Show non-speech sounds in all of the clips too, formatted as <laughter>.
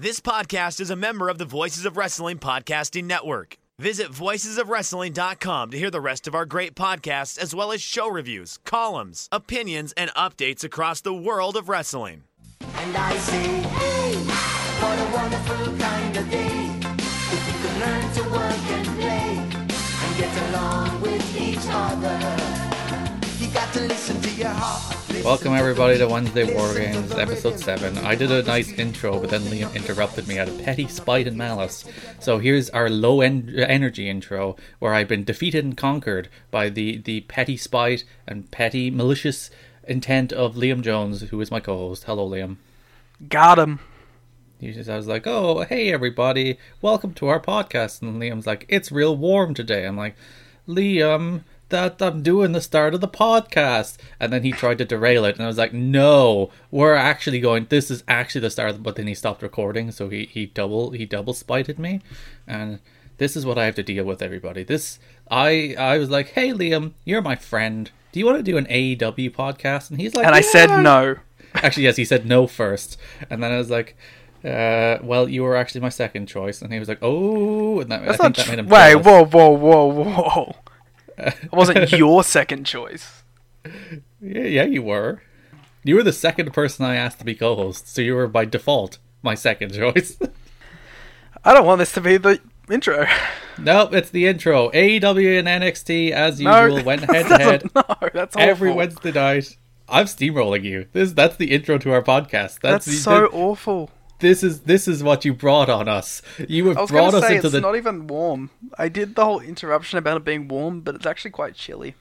This podcast is a member of the Voices of Wrestling Podcasting Network. Visit voicesofwrestling.com to hear the rest of our great podcasts, as well as show reviews, columns, opinions, and updates across the world of wrestling. And I say, hey, what a wonderful kind of day. If you could learn to work and play and get along with each other. Welcome everybody to Wednesday War Games, episode 7. I did a nice intro, but then Liam interrupted me out of petty spite and malice. So here's our low en- energy intro, where I've been defeated and conquered by the, the petty spite and petty malicious intent of Liam Jones, who is my co-host. Hello, Liam. Got him. He just, I was like, oh, hey everybody, welcome to our podcast. And Liam's like, it's real warm today. I'm like, Liam, that I'm doing the start of the podcast. And then he tried to derail it, and I was like, no, we're actually going. This is actually the start. The, but then he stopped recording, so he he double he double spited me, and this is what I have to deal with, everybody. This I I was like, hey Liam, you're my friend. Do you want to do an AEW podcast? And he's like, And I said no. Actually, yes, he said no first, and then I was like, uh, "Well, you were actually my second choice," and he was like, "Oh," and that, That's I not think that made him Wait, jealous. whoa, whoa, whoa, whoa. It wasn't <laughs> your second choice. Yeah, yeah, you were. You were the second person I asked to be co-host, so you were by default my second choice. <laughs> I don't want this to be the intro. nope, it's the intro. AEW and NXT, as No, usual, <laughs> went head to head. No, that's awful. every Wednesday night. I'm steamrolling you. This that's the intro to our podcast. That's, That's the, so awful. This is this is what you brought on us. You have brought us say into it's the It's not even warm. I did the whole interruption about it being warm, but it's actually quite chilly.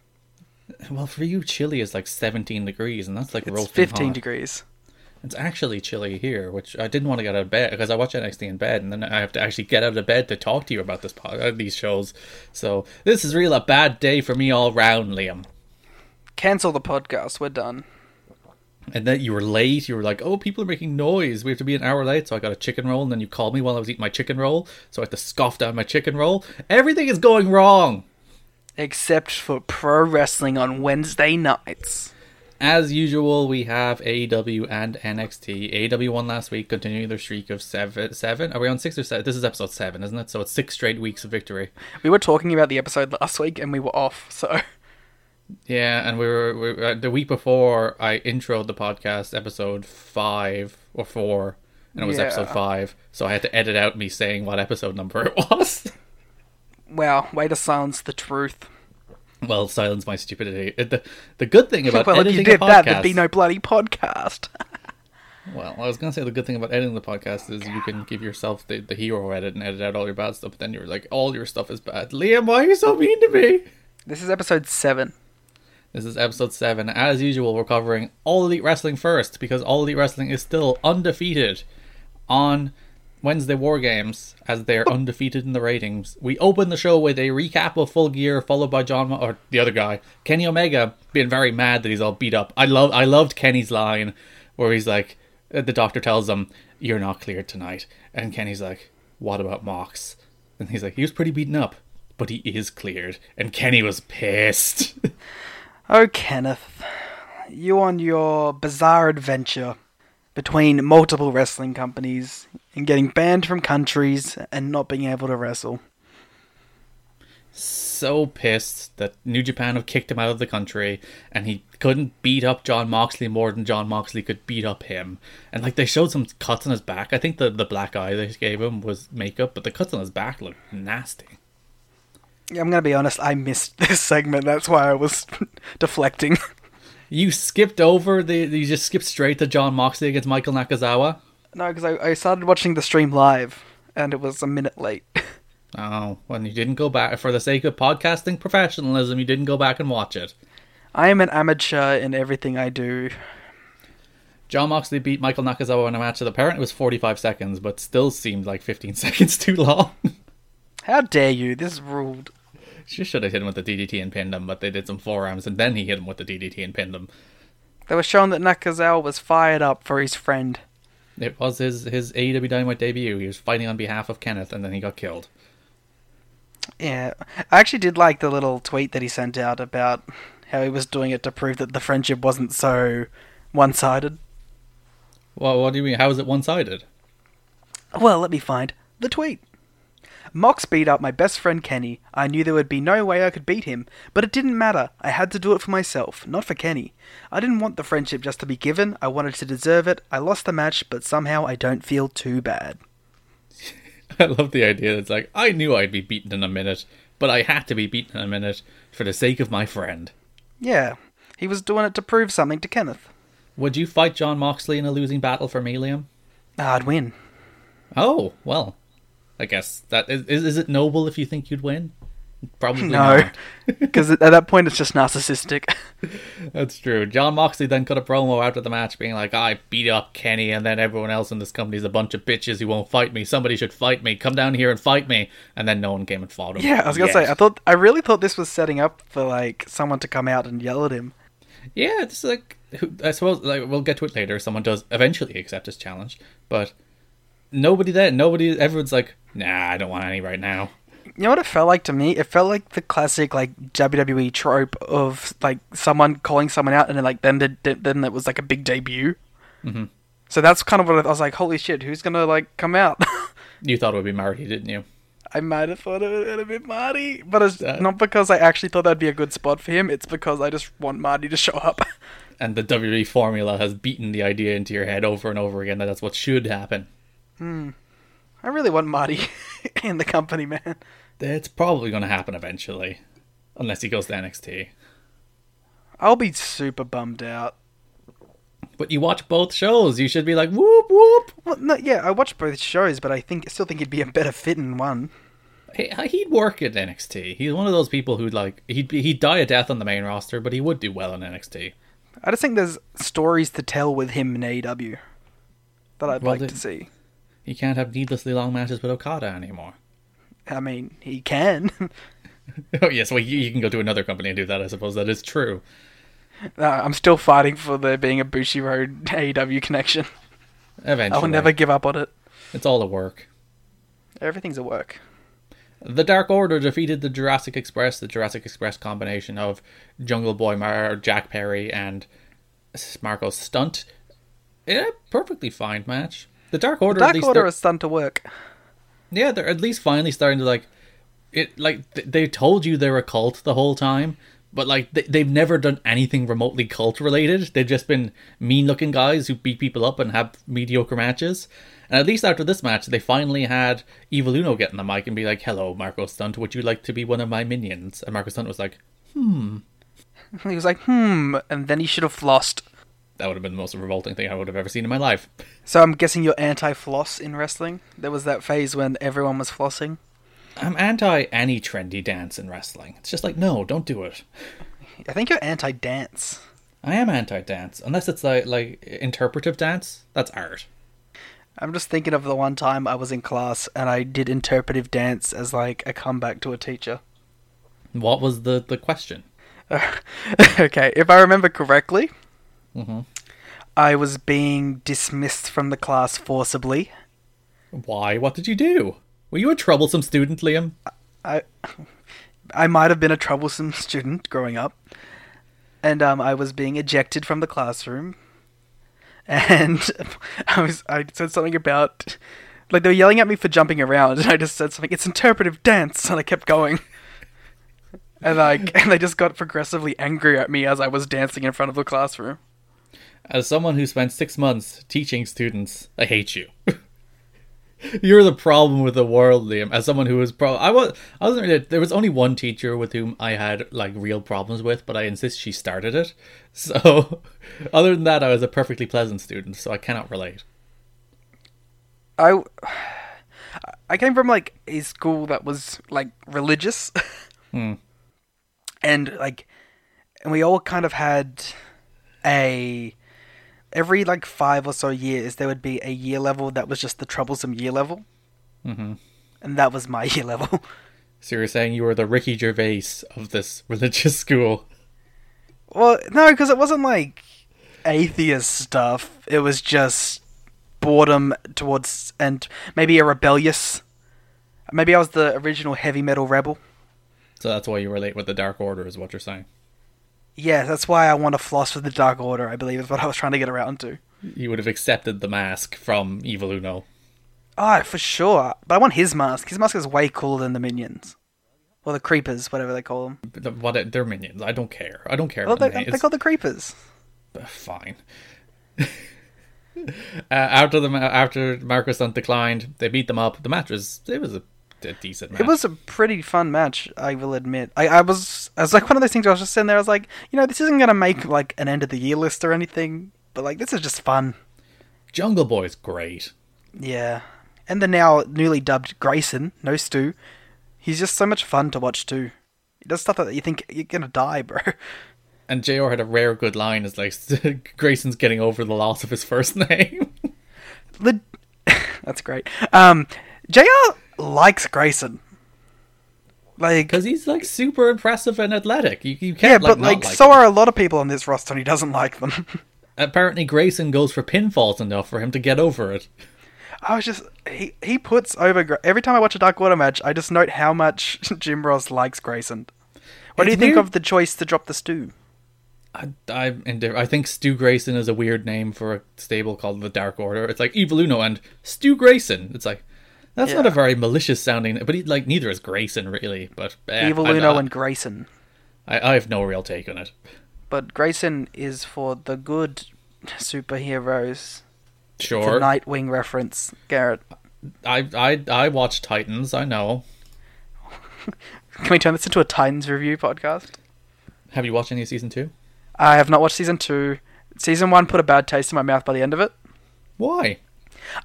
well for you. chilly is like 17 degrees, and that's like It's 15 hot. degrees. It's actually chilly here, which I didn't want to get out of bed because I watch NXT in bed, and then I have to actually get out of bed to talk to you about this pod, uh, these shows. So this is real a bad day for me all round, Liam. Cancel the podcast. We're done. And then you were late. You were like, "Oh, people are making noise. We have to be an hour late." So I got a chicken roll, and then you called me while I was eating my chicken roll. So I had to scoff down my chicken roll. Everything is going wrong. Except for pro wrestling on Wednesday nights. As usual, we have AEW and NXT. AEW won last week, continuing their streak of seven. Seven? Are we on six or seven? This is episode seven, isn't it? So it's six straight weeks of victory. We were talking about the episode last week and we were off, so. <laughs> Yeah, and we were, we were uh, the week before I introed the podcast, episode five or four, and it was episode five. So I had to edit out me saying what episode number it <laughs> was. Well, way to silence the truth. well, silence my stupidity. Uh, The the good thing about well, if you did podcast, that, there'd be no bloody podcast. <laughs> Well, I was gonna say the good thing about editing the podcast is you can give yourself the, the hero edit and edit out all your bad stuff. But then you're like, all your stuff is bad. Liam, why are you so mean to me? This is episode seven. This is episode seven. As usual, we're covering All Elite Wrestling first because All Elite Wrestling is still undefeated on Wednesday War Games as they're undefeated in the ratings. We open the show with a recap of Full Gear, followed by John or the other guy, Kenny Omega, being very mad that he's all beat up. I love, I loved Kenny's line where he's like, uh, the doctor tells him, "You're not cleared tonight," and Kenny's like, "What about Mox?" And he's like, "He was pretty beaten up." But he is cleared, and Kenny was pissed. <laughs> Oh, Kenneth, you on your bizarre adventure between multiple wrestling companies and getting banned from countries and not being able to wrestle. so pissed that New Japan have kicked him out of the country and he couldn't beat up Jon Moxley more than Jon Moxley could beat up him. And like they showed some cuts on his back. I think the, the black eye they gave him was makeup, but the cuts on his back looked nasty. I'm gonna be honest, I missed <laughs> this segment, that's why I was <laughs> deflecting. You skipped over the you just skipped straight to Jon Moxley against Michael Nakazawa. no, because I, I started watching the stream live and it was a minute late. <laughs> Oh, when you didn't go back for the sake of podcasting professionalism, you didn't go back and watch it. I am an amateur in everything I do. Jon Moxley beat Michael Nakazawa in a match that apparently was 45 seconds, but still seemed like 15 seconds too long. How dare you? This is ruled. She should have hit him with the DDT and pinned him, but they did some forearms and then he hit him with the DDT and pinned him. They were showing that Nakazawa was fired up for his friend. It was his his AEW Dynamite debut. He was fighting on behalf of Kenneth, and then he got killed. Yeah, I actually did like the little tweet that he sent out about how he was doing it to prove that the friendship wasn't so one-sided. Well, what do you mean? How is it one sided? Well, let me find the tweet. Mox beat up my best friend Kenny. I knew there would be no way I could beat him, but it didn't matter. I had to do it for myself, not for Kenny. I didn't want the friendship just to be given. I wanted to deserve it. I lost the match, but somehow I don't feel too bad. <laughs> I love the idea. that It's like I knew I'd be beaten in a minute, but I had to be beaten in a minute for the sake of my friend. Yeah, he was doing it to prove something to Kenneth. Would you fight Jon Moxley in a losing battle for me, Liam? I'd win. Oh well, I guess that is. Is, it noble if you think you'd win? Probably No, not. <laughs> <laughs> because at that point it's just narcissistic. <laughs> That's true. Jon Moxley then cut a promo after the match, being like, "I beat up Kenny, and then everyone else in this company is a bunch of bitches who won't fight me. Somebody should fight me. Come down here and fight me." And then no one came and fought him. yeah, I was gonna Yet. say, I thought, I really thought this was setting up for like someone to come out and yell at him. Yeah, it's like who- I suppose like we'll get to it later. Someone does eventually accept his challenge, but nobody then. Nobody. Everyone's like, "Nah, I don't want any right now." You know what it felt like to me? It felt like the classic like WWE trope of like someone calling someone out and then like then the, then it was like a big debut. Mm-hmm. So that's kind of what I was like. Holy shit! Who's gonna like come out? <laughs> You thought it would be Marty, didn't you? I might have thought it would have been Marty, but it's Uh, not because I actually thought that'd be a good spot for him. It's because I just want Marty to <laughs> show up. And the WWE formula has beaten the idea into your head over and over again that that's what should happen. Hmm. I really want Marty <laughs> in the company, man. That's probably going to happen eventually, unless he goes to NXT. I'll be super bummed out. But you watch both shows. You should be like, whoop whoop. Well, no, yeah, I watched both shows, but I think I still think he'd be a better fit in one. He, he'd work at NXT. He's one of those people who'd like he'd be, he'd die a death on the main roster, but he would do well in NXT. I just think there's stories to tell with him in AEW that I'd Well, like to see. He can't have needlessly long matches with Okada anymore. I mean, he can. <laughs> oh yes, well you, you can go to another company and do that. I suppose that is true. no, I'm still fighting for there being a Bushiroad AEW connection. Eventually, I will never give up on it. It's all a work. Everything's a work. The Dark Order defeated the Jurassic Express, the Jurassic Express combination of Jungle Boy Mar- Jack Perry and Marco Stunt. In a perfectly fine match. The Dark Order, The Dark Order is done to work. yeah, they're at least finally starting to like it. Like th- they told you they're a cult the whole time, but like they, they've never done anything remotely cult related. They've just been mean-looking guys who beat people up and have mediocre matches. And at least after this match, they finally had Evil Uno get on the mic and be like, "Hello, Marco Stunt. Would you like to be one of my minions?" And Marco Stunt was like, "Hmm." <laughs> He was like, hmm, and then he should have lost. That would have been the most revolting thing I would have ever seen in my life. So I'm guessing you're anti-floss in wrestling. There was that phase when everyone was flossing. I'm anti any trendy dance in wrestling. It's just like, no, don't do it. I think you're anti-dance. I am anti dance. Unless it's like like interpretive dance, that's art. I'm just thinking of the one time I was in class and I did interpretive dance as like a comeback to a teacher. What was the, the question? <laughs> okay, if I remember correctly, Mhm. I was being dismissed from the class forcibly. Why? What did you do? Were you a troublesome student, Liam? I I might have been a troublesome student growing up, and um, I was being ejected from the classroom. And <laughs> I was I said something about like they were yelling at me for jumping around, and I just said something. It's interpretive dance, and I kept going. And like, <laughs> and they just got progressively angry at me as I was dancing in front of the classroom. As someone who spent six months teaching students, I hate you. <laughs> You're the problem with the world, Liam. As someone who was pro, I was, I wasn't really. There was only one teacher with whom I had like real problems with, but I insist she started it. <laughs> So, other than that, I was a perfectly pleasant student. So I cannot relate. I I came from like a school that was like religious, <laughs> hmm. and like, and we all kind of had a every like five or so years there would be a year level that was just the troublesome year level, mm-hmm. and that was my <laughs> year level. So you're saying you were the Ricky Gervais of this <laughs> religious school? well, no, because it wasn't like atheist stuff. It was just boredom towards and maybe a rebellious. Maybe I was the original heavy metal rebel. So that's why you relate with the Dark Order, is what you're saying. Yeah, that's why I want to floss with the Dark Order, I believe is what I was trying to get around to. You would have accepted the mask from Evil Uno. Oh, for sure. But I want his mask. His mask is way cooler than the minions. Or the creepers, whatever they call them. The- What they're minions. I don't care. I don't care. Well, about they, the they call the creepers. fine. <laughs> uh, after the after Marco Stunt declined, they beat them up. The match was it was a, a decent match. It was a pretty fun match, I will admit. I, I was I was like one of those things I was just sitting there, I was like, you know, this isn't gonna make like an end of the year list or anything, but like this is just fun. Jungle Boy's great. Yeah. And the now newly dubbed Grayson, no Stu, he's just so much fun to watch too. He does stuff that you think you're gonna die, bro. <laughs> And JR had a rare good line is like <laughs> Grayson's getting over the loss of his first <laughs> name. Le- That's great. Um, Jr. likes Grayson. Like, Because he's like super impressive and athletic. You, you can't but like, like, so him. are a lot of people on this roster, and he doesn't like them. <laughs> Apparently Grayson goes for pinfalls enough for him to get over it. I was just he he puts over every time I watch a Dark Order match. I just note how much <laughs> Jim Ross likes Grayson. What do It's you think weird. of the choice to drop the Stu? I, I'm indif- I think Stu Grayson is a weird name for a stable called the Dark Order. It's like Evil Uno and Stu Grayson. It's like that's not a very malicious sounding, but he, like neither is Grayson really. But eh, Evil Uno I, and Grayson, I, I have no real take on it. but Grayson is for the good superheroes. Sure, Nightwing reference, Garrett. I I I watch Titans. I know. <laughs> Can we turn this into a Titans review podcast? Have you watched any of season two? I have not watched season two. Season one put a bad taste in my mouth by the end of it. Why?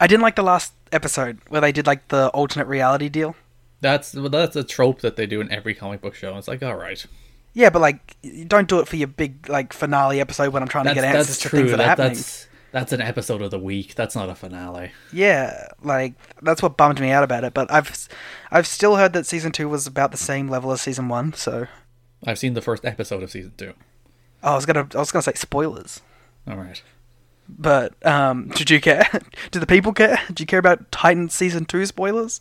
I didn't like the last episode where they did like the alternate reality deal. That's well, that's a trope that they do in every comic book show. It's like all right, Yeah, but like, don't do it for your big like finale episode when I'm trying that's to get answers to things that, are happening. that's that's an episode of the week. That's not a finale. Yeah, like that's what bummed me out about it. But I've I've still heard that season two was about the same level as season one. So I've seen the first episode of season two. oh, I was gonna I was gonna say spoilers. All right. But um, did you care? <laughs> Do the people care? <laughs> Do you care about Titan season two spoilers?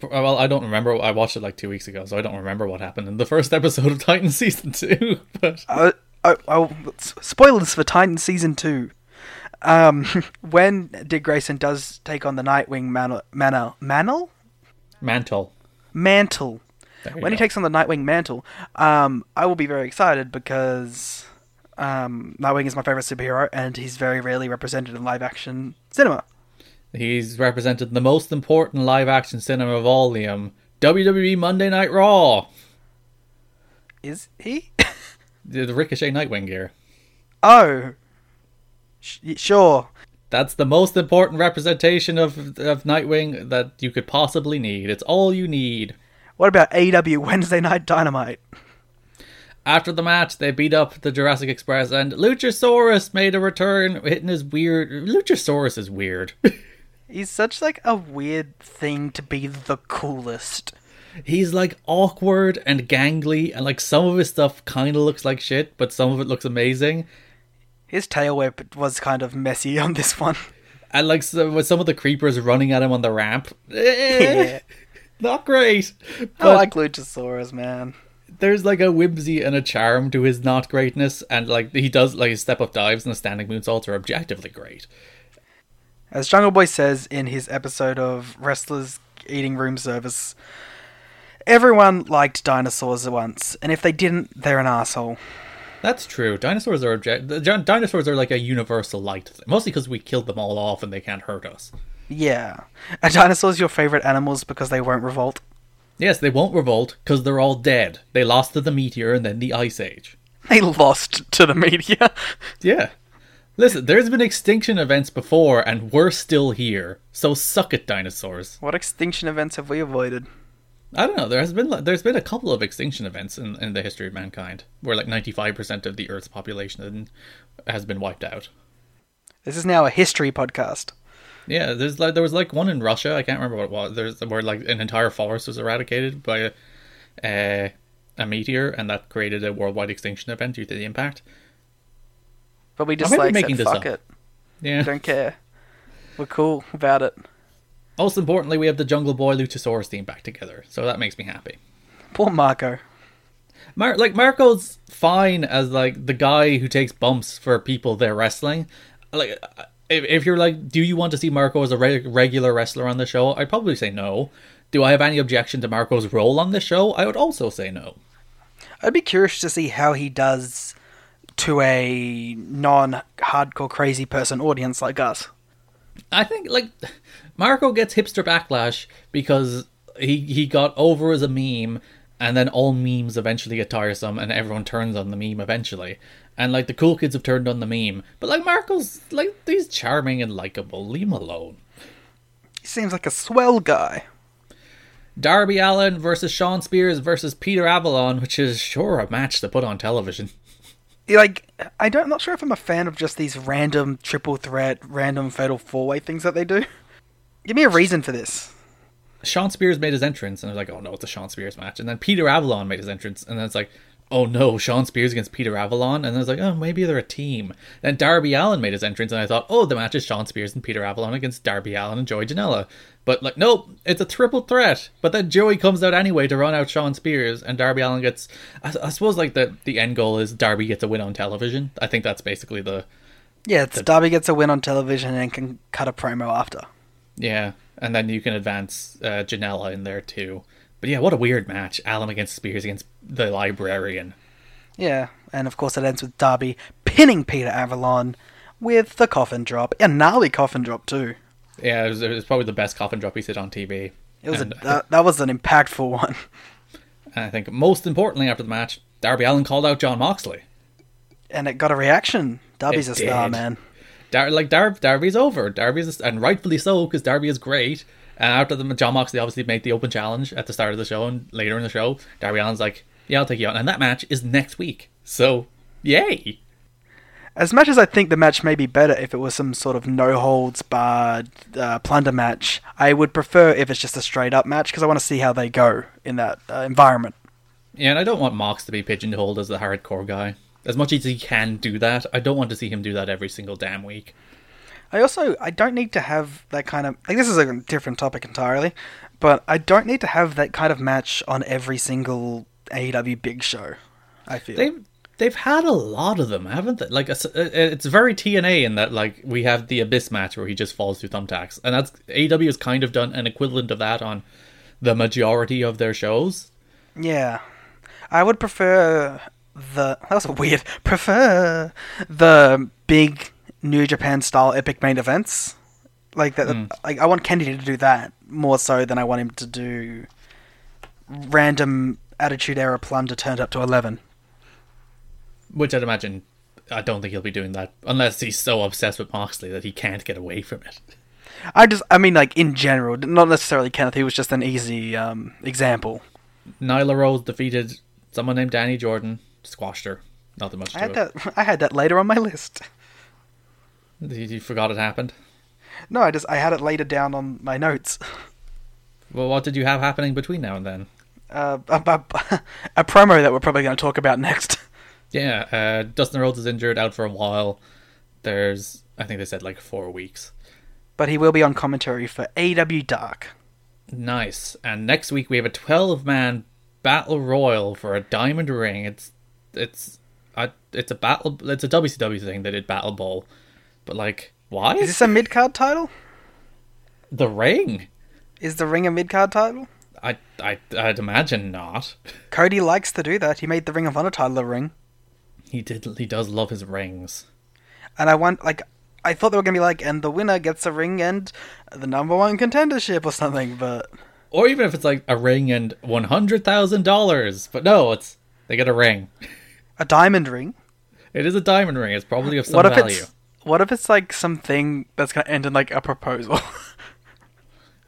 Well, I don't remember. I watched it like two weeks ago, so I don't remember what happened in the first <laughs> episode of Titan season two. But Uh, oh, oh, s- spoilers for Titan season two. Um, when Dick Grayson does take on the Nightwing mantle, mantle, mantle, Mantle. mantle. When he takes on the Nightwing mantle, um, I will be very excited because um, Nightwing is my favorite superhero, and he's very rarely represented in live action cinema. He's represented the most important live action cinema of all, Liam. WWE Monday Night Raw. Is he? <laughs> The, Ricochet Nightwing gear. oh, Sh- sure. That's the most important representation of of Nightwing that you could possibly need. It's all you need. What about AW Wednesday Night Dynamite? After the match, they beat up the Jurassic Express, and Luchasaurus made a return, hitting his weird. Luchasaurus is weird. <laughs> He's such like a weird thing to be the coolest. He's like awkward and gangly, and like some of his stuff kind of looks like shit, but some of it looks amazing. His tail whip was kind of messy <laughs> on this one. And like so, with some of the creepers running at him on the ramp, eh, <laughs> Yeah. not great. I like Luchasaurus, man. There's like a whimsy and a charm to his not greatness, and like he does like his step up dives and the standing moonsaults are objectively great. As Jungle Boy says in his episode of Wrestlers Eating Room Service, everyone liked dinosaurs at once, and if they didn't, they're an asshole. That's true. Dinosaurs are object. the Dinosaurs are like a universal light, thing, mostly because we killed them all off and they can't hurt us. Yeah. Are dinosaurs your favorite animals because they won't revolt? Yes, they won't revolt because they're all dead. They lost to the meteor and then the ice age. They lost to the media. <laughs> Yeah. Listen, there's been extinction events before, and we're still here. So suck it, dinosaurs. what extinction events have we avoided? I don't know. There has been there's been a couple of extinction events in, in the history of mankind where like 95% of the Earth's population has been wiped out. This is now a history podcast. Yeah, there's like there was like one in Russia. I can't remember what it was. There's where like an entire forest was eradicated by a uh, a meteor, and that created a worldwide extinction event due to the impact. But we just like making said, fuck up. it. Yeah. Don't care. We're cool about it. Most importantly, we have the Jungle Boy Luchasaurus team back together, so that makes me happy. Poor Marco. Mar- like Marco's fine as like the guy who takes bumps for people they're wrestling. Like if, if you're like, do you want to see Marco as a re- regular wrestler on the show? I'd probably say no. Do I have any objection to Marco's role on the show? I would also say no. I'd be curious to see how he does to a non-hardcore crazy person audience like us. I think like Marco gets hipster backlash because he he got over as a meme and then all memes eventually get tiresome and everyone turns on the meme eventually. And like the cool kids have turned on the meme. But like Marco's like he's charming and likable. Leave him alone. He seems like a swell guy. Darby Allin versus Shawn Spears versus Peter Avalon, which is sure a match to put on television. Like, I don't, I'm not sure if I'm a fan of just these random triple threat, random fatal four way things that they do. Give me a reason for this. Shawn Spears made his entrance, and I was like, oh no, it's a Shawn Spears match. And then Peter Avalon made his entrance, and then it's like, oh no, Shawn Spears against Peter Avalon. And then I was like, oh, maybe they're a team. Then Darby Allin made his entrance, and I thought, oh, the match is Shawn Spears and Peter Avalon against Darby Allin and Joey Janela. But like, nope, it's a triple threat. But then Joey comes out anyway to run out Shawn Spears, and Darby Allin gets. I, I suppose like the the end goal is Darby gets a win on television. I think that's basically the Yeah, it's Darby gets a win on television and can cut a promo after. Yeah, and then you can advance uh, Janela in there too. But yeah, what a weird match. Allin against Spears against the librarian. Yeah, and of course it ends with Darby pinning Peter Avalon with the coffin drop. A gnarly coffin drop too. Yeah, it was, it was probably the best coffin drop he's hit on TV. It was and, a, that, that was an impactful <laughs> one. and I think most importantly after the match, Darby Allin called out Jon Moxley. And it got a reaction. Darby's It a star, did. man. Dar- like Dar- Darby's over. Darby's and rightfully so because Darby is great. And after the Jon Moxley obviously made the open challenge at the start of the show and later in the show, Darby Allin's like, "Yeah, I'll take you on." And that match is next week. So, yay! As much as I think the match may be better if it was some sort of no holds barred uh, plunder match, I would prefer if it's just a straight up match because I want to see how they go in that uh, environment. Yeah, and I don't want Mox to be pigeonholed as the hardcore guy. As much as he can do that, I don't want to see him do that every single damn week. I also I don't need to have that kind of like this is a different topic entirely, but I don't need to have that kind of match on every single AEW big show. I feel They've they've had a lot of them, haven't they? Like it's uh, it's very TNA in that like we have the Abyss match where he just falls through thumbtacks, and that's AEW has kind of done an equivalent of that on the majority of their shows. yeah. I would prefer the that was weird. Prefer the big New Japan style epic main events. Like that like I want Kennedy to do that more so than I want him to do random attitude era plunder turned up to 11. which I'd imagine I don't think he'll be doing that unless he's so obsessed with Moxley that he can't get away from it. I just, I mean, like in general, not necessarily Kenneth. He was just an easy um, example. Nyla Rose defeated someone named Danny Jordan, squashed her. Nothing much to I had that. <laughs> I had that later on my list. You, you forgot it happened. No, I just I had it later down on my notes. <laughs> Well, what did you have happening between now and then? Uh, a, a, <laughs> a promo that we're probably going to talk about next. <laughs> Yeah, uh, Dustin Rhodes is injured, out for a while. There's, I think they said like four weeks. But he will be on commentary for AW Dark. Nice. And next week we have a 12 man battle royal for a diamond ring. It's it's a, it's a battle it's a WCW thing. They did Battle Bowl. But like, why? Is this a mid card title? the ring? Is the ring a mid card title? I I I'd imagine not. Cody likes to do that. He made the Ring of Honor title a ring. He did he does love his rings. And I want like I thought they were gonna be like, and the winner gets a ring and the number one contendership or something, but Or even if it's like a ring and $100,000. But no, it's they get a ring. a diamond ring. It is a diamond ring. It's probably of some what if value. it's what if it's like something that's gonna end in like a proposal? <laughs>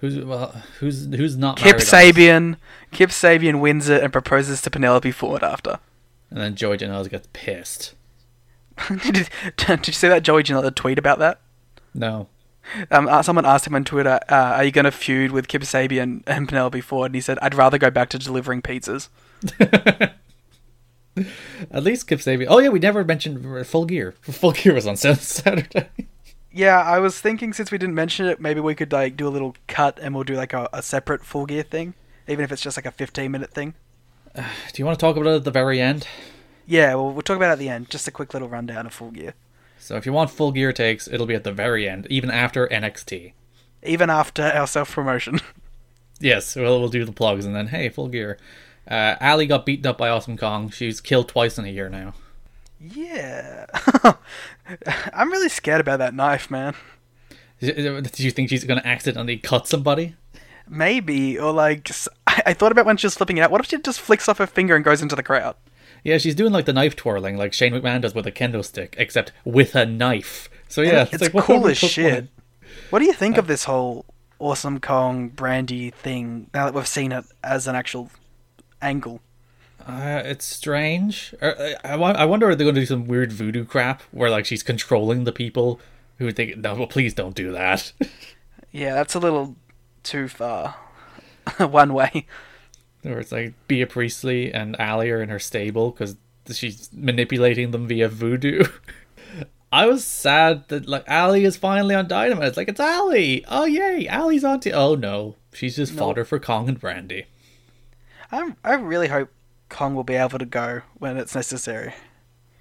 Who's well, who's who's not Kip married on this? Sabian, Kip Sabian wins it and proposes to Penelope Ford after. And then Joey Janela gets pissed. <laughs> did, you, <laughs> did you see that Joey Janela tweet about that? No. Um, uh, someone asked him on Twitter, uh, "Are you going to feud with Kip Sabian and Penelope Ford?" And he said, "I'd rather go back to delivering pizzas." At least Kip Sabian. Oh yeah, we never mentioned Full Gear. Full Gear was on <laughs> Saturday. Yeah, I was thinking since we didn't mention it, maybe we could like do a little cut and we'll do like a, a separate full gear thing, even if it's just like a fifteen minute thing. <sighs> Do you want to talk about it at the very end? Yeah, well, we'll talk about it at the end. Just a quick little rundown of full gear, So if you want Full Gear takes, it'll be at the very end, even after NXT. even after our self promotion. <laughs> Yes, we'll we'll do the plugs and then hey, Full Gear. Uh, Allie got beaten up by Awesome Kong. She's killed twice in a year now. yeah, <laughs> I'm really scared about that knife, man. Do you think she's going to accidentally cut somebody? Maybe or like I thought about when she was flipping it out. What if she just flicks off her finger and goes into the crowd? Yeah, she's doing like the knife twirling, like Shane McMahon does with a kendo stick, except with a knife. So yeah, it's, like cool as shit. What do you think of this whole Awesome Kong Brandi thing now that we've seen it as an actual angle? Uh, it's strange. Uh, I, I, I wonder if they're going to do some weird voodoo crap where like she's controlling the people who think, no, well, please don't do that. <laughs> Yeah, that's a little too far. <laughs> One way. or it's like Bea Priestley and Allie are in her stable because she's manipulating them via voodoo. <laughs> I was sad that like Allie is finally on Dynamite. It's like it's Allie. Oh yay, Allie's on. T- oh no, she's just fodder for Kong and Brandi. I I really hope Kong will be able to go when it's necessary.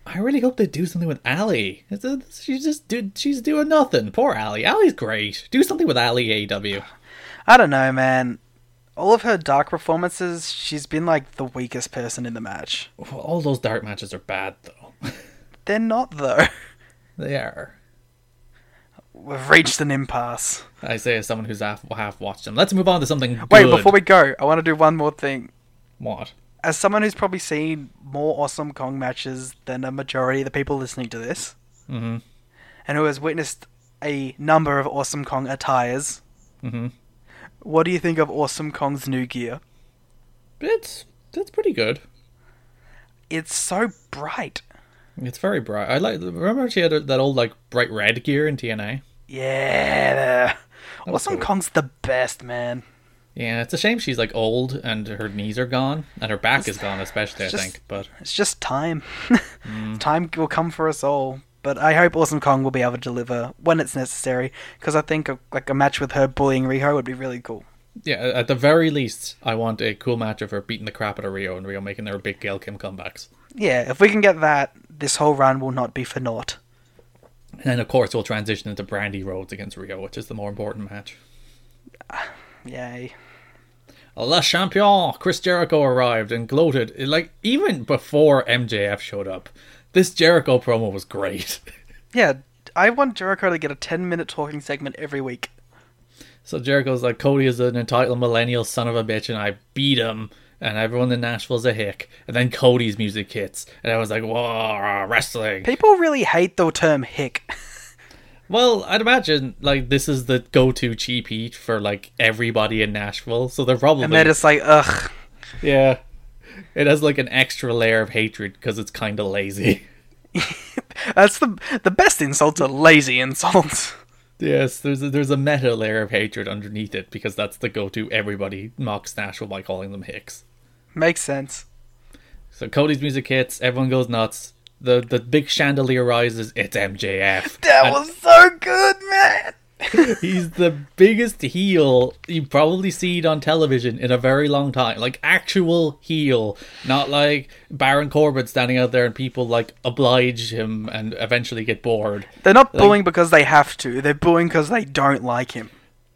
I really hope they do something with Allie. She's just do, she's doing nothing. Poor Allie. Allie's great. Do something with Allie AW. I don't know, man. All of her dark performances, she's been like the weakest person in the match. All those dark matches are bad though. <laughs> They're not though. they are. We've reached an impasse. I say as someone who's half half watched them. Let's move on to something. Wait, good. before we go, I want to do one more thing. What? As someone who's probably seen more Awesome Kong matches than a majority of the people listening to this, Mhm. and who has witnessed a number of Awesome Kong attires, Mhm. what do you think of Awesome Kong's new gear? It's it's pretty good. It's so bright. It's very bright. I like. Remember she had that old like bright red gear in TNA. Yeah. Awesome cool. Kong's the best, man. Yeah, it's a shame she's like old and her knees are gone and her back is gone, especially. I just- think, but It's just time. <laughs> Mm. time will come for us all. But I hope Awesome Kong will be able to deliver when it's necessary, because I think a, like a match with her bullying Riho would be really cool. yeah, at the very least, I want a cool match of her beating the crap out of Riho and Riho making their big Gail Kim comebacks. Yeah, if we can get that, this whole run will not be for naught. And then, of course, we'll transition into Brandi Rhodes against Riho, which is the more important match. <sighs> Yay. Le Champion, Chris Jericho arrived and gloated. Like, even before MJF showed up, this Jericho promo was great. <laughs> Yeah, I want Jericho to get a 10 minute talking segment every week. so Jericho's like, Cody is an entitled millennial son of a bitch, and I beat him. and everyone in Nashville's a hick. And then Cody's music hits, and I was like, "Whoa, wrestling!" People really hate the term hick. <laughs> Well, I'd imagine like this is the go-to cheap heat for like everybody in Nashville, so they're probably And they're just like, ugh. yeah. It has like an extra layer of hatred because it's kind of lazy. <laughs> That's the the best insults are lazy insults. Yes, there's a, there's a meta layer of hatred underneath it because that's the go-to. Everybody mocks Nashville by calling them hicks. Makes sense. So Cody's music hits, everyone goes nuts. The the big chandelier rises. It's MJF. That And was so good, man. <laughs> he's the biggest heel you've probably seen on television in a very long time. Like actual heel, not like Baron Corbin standing out there and people like oblige him and eventually get bored. They're not booing because they have to. They're booing because they don't like him.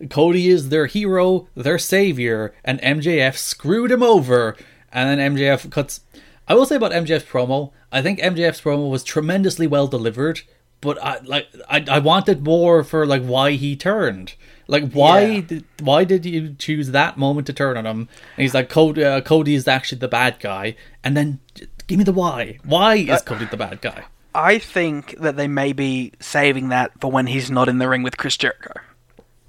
Cody is their hero, their savior, and MJF screwed him over. And then MJF cuts. I will say about MJF's promo. I think MJF's promo was tremendously well delivered, but I like I, I wanted more for like why he turned. Like why Yeah. did why did you choose that moment to turn on him? And he's like Cody. Uh, Cody is actually the bad guy. And then give me the why. Why is Cody the bad guy? I think that they may be saving that for when he's not in the ring with Chris Jericho.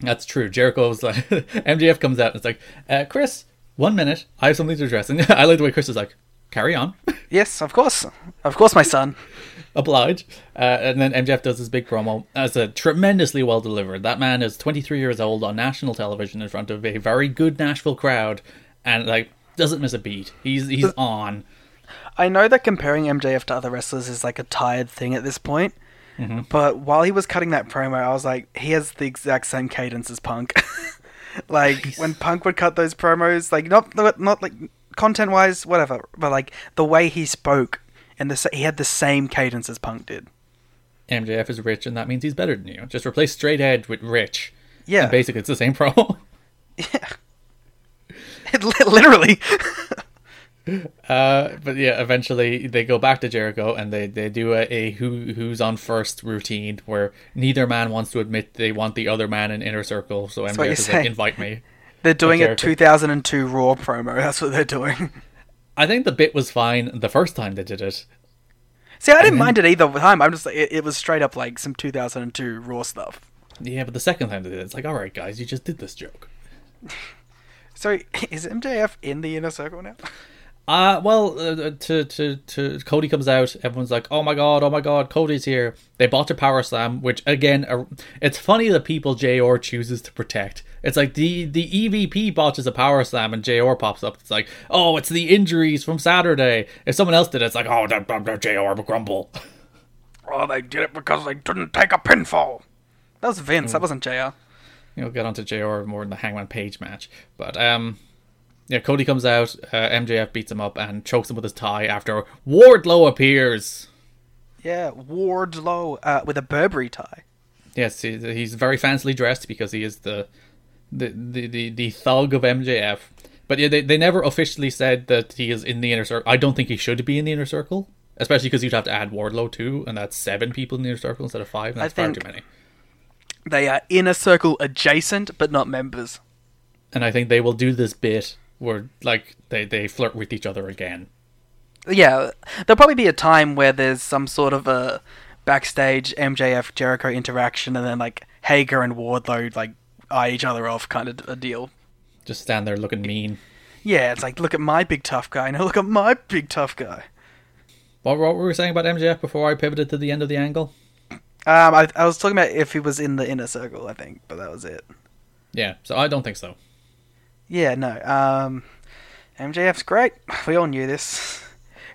That's true. Jericho's like <laughs> MJF comes out and it's like, uh, Chris, one minute, I have something to address. And <laughs> I like the way Chris is like, carry on, <laughs> Yes, of course. Of course, my son. <laughs> oblige. Uh, and then MJF does his big promo. As a tremendously well delivered. That man is 23 years old on national television in front of a very good Nashville crowd, and like doesn't miss a beat. He's he's on. I know that comparing MJF to other wrestlers is like a tired thing at this point, Mm-hmm. but while he was cutting that promo, I was like, he has the exact same cadence as Punk. <laughs> like when Punk would cut those promos, like not not like content wise, whatever, but like the way he spoke and the he had the same cadence as Punk did. MJF is rich, and that means he's better than you. Just replace straight edge with rich. Yeah, And basically, it's the same promo. <laughs> Li- literally. <laughs> Uh, but yeah, eventually they go back to Jericho and they, they do a, a who who's on first routine where neither man wants to admit they want the other man in inner circle. So MJF is like, invite me. <laughs> They're doing a Jericho. 2002 Raw promo. <laughs> That's what they're doing. I think the bit was fine the first time they did it. See, I didn't mind it either time. I'm just like, it, it was straight up like some 2002 Raw stuff. Yeah, but the second time they did it, it's like, all right, guys, you just did this joke. <laughs> So <laughs> is MJF in the inner circle now? Uh, well, uh, to, to, to Cody comes out, everyone's like, oh my god, oh my god, Cody's here. They bought a power slam, which again, uh, it's funny the people JR chooses to protect. It's like the, the EVP botches a power slam and JR pops up. It's like, oh, it's the injuries from Saturday. If someone else did it, it's like, oh, that, that, that JR grumble. <laughs> Oh, they did it because they didn't take a pinfall. That was Vince. That wasn't JR. you know, get onto JR more in the Hangman Page match. But um, yeah, Cody comes out, uh, MJF beats him up and chokes him with his tie after Wardlow appears. Yeah, Wardlow uh, with a Burberry tie. Yes, he's very fancily dressed because he is the the the, the, the thug of MJF. But yeah, they, they never officially said that he is in the inner circle. I don't think he should be in the inner circle, especially because you'd have to add Wardlow too, and that's seven people in the inner circle instead of five. And that's far too many. They are inner circle adjacent, but not members. And I think they will do this bit where like they, they flirt with each other again. Yeah, there'll probably be a time where there's some sort of a backstage MJF Jericho interaction, and then like Hager and Wardlow like eye each other off, kind of a deal. Just stand there looking mean. Yeah, it's like look at my big tough guy, now look at my big tough guy. What, what were we saying about MJF before I pivoted to the end of the angle? Um, I, I was talking about if he was in the inner circle, I think, but that was it. Yeah, so I don't think so. Yeah, no. Um, MJF's great. We all knew this.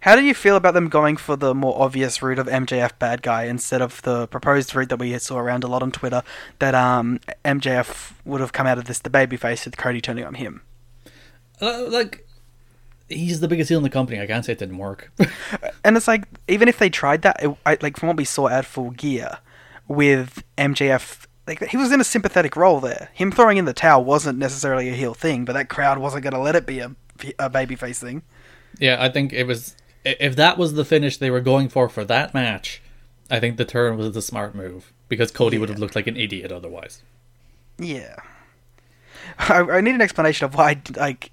How do you feel about them going for the more obvious route of MJF bad guy instead of the proposed route that we saw around a lot on Twitter that um MJF would have come out of this the babyface with Cody turning on him? Uh, like, he's the biggest heel in the company. I can't say it didn't work. <laughs> And it's like even if they tried that, it, I, like from what we saw at Full Gear with MJF. Like he was in a sympathetic role there. Him throwing in the towel wasn't necessarily a heel thing, but that crowd wasn't going to let it be a, a babyface thing. yeah, I think it was. If that was the finish they were going for for that match, I think the turn was the smart move because Cody would have looked like an idiot otherwise. Yeah. I, I need an explanation of why, like,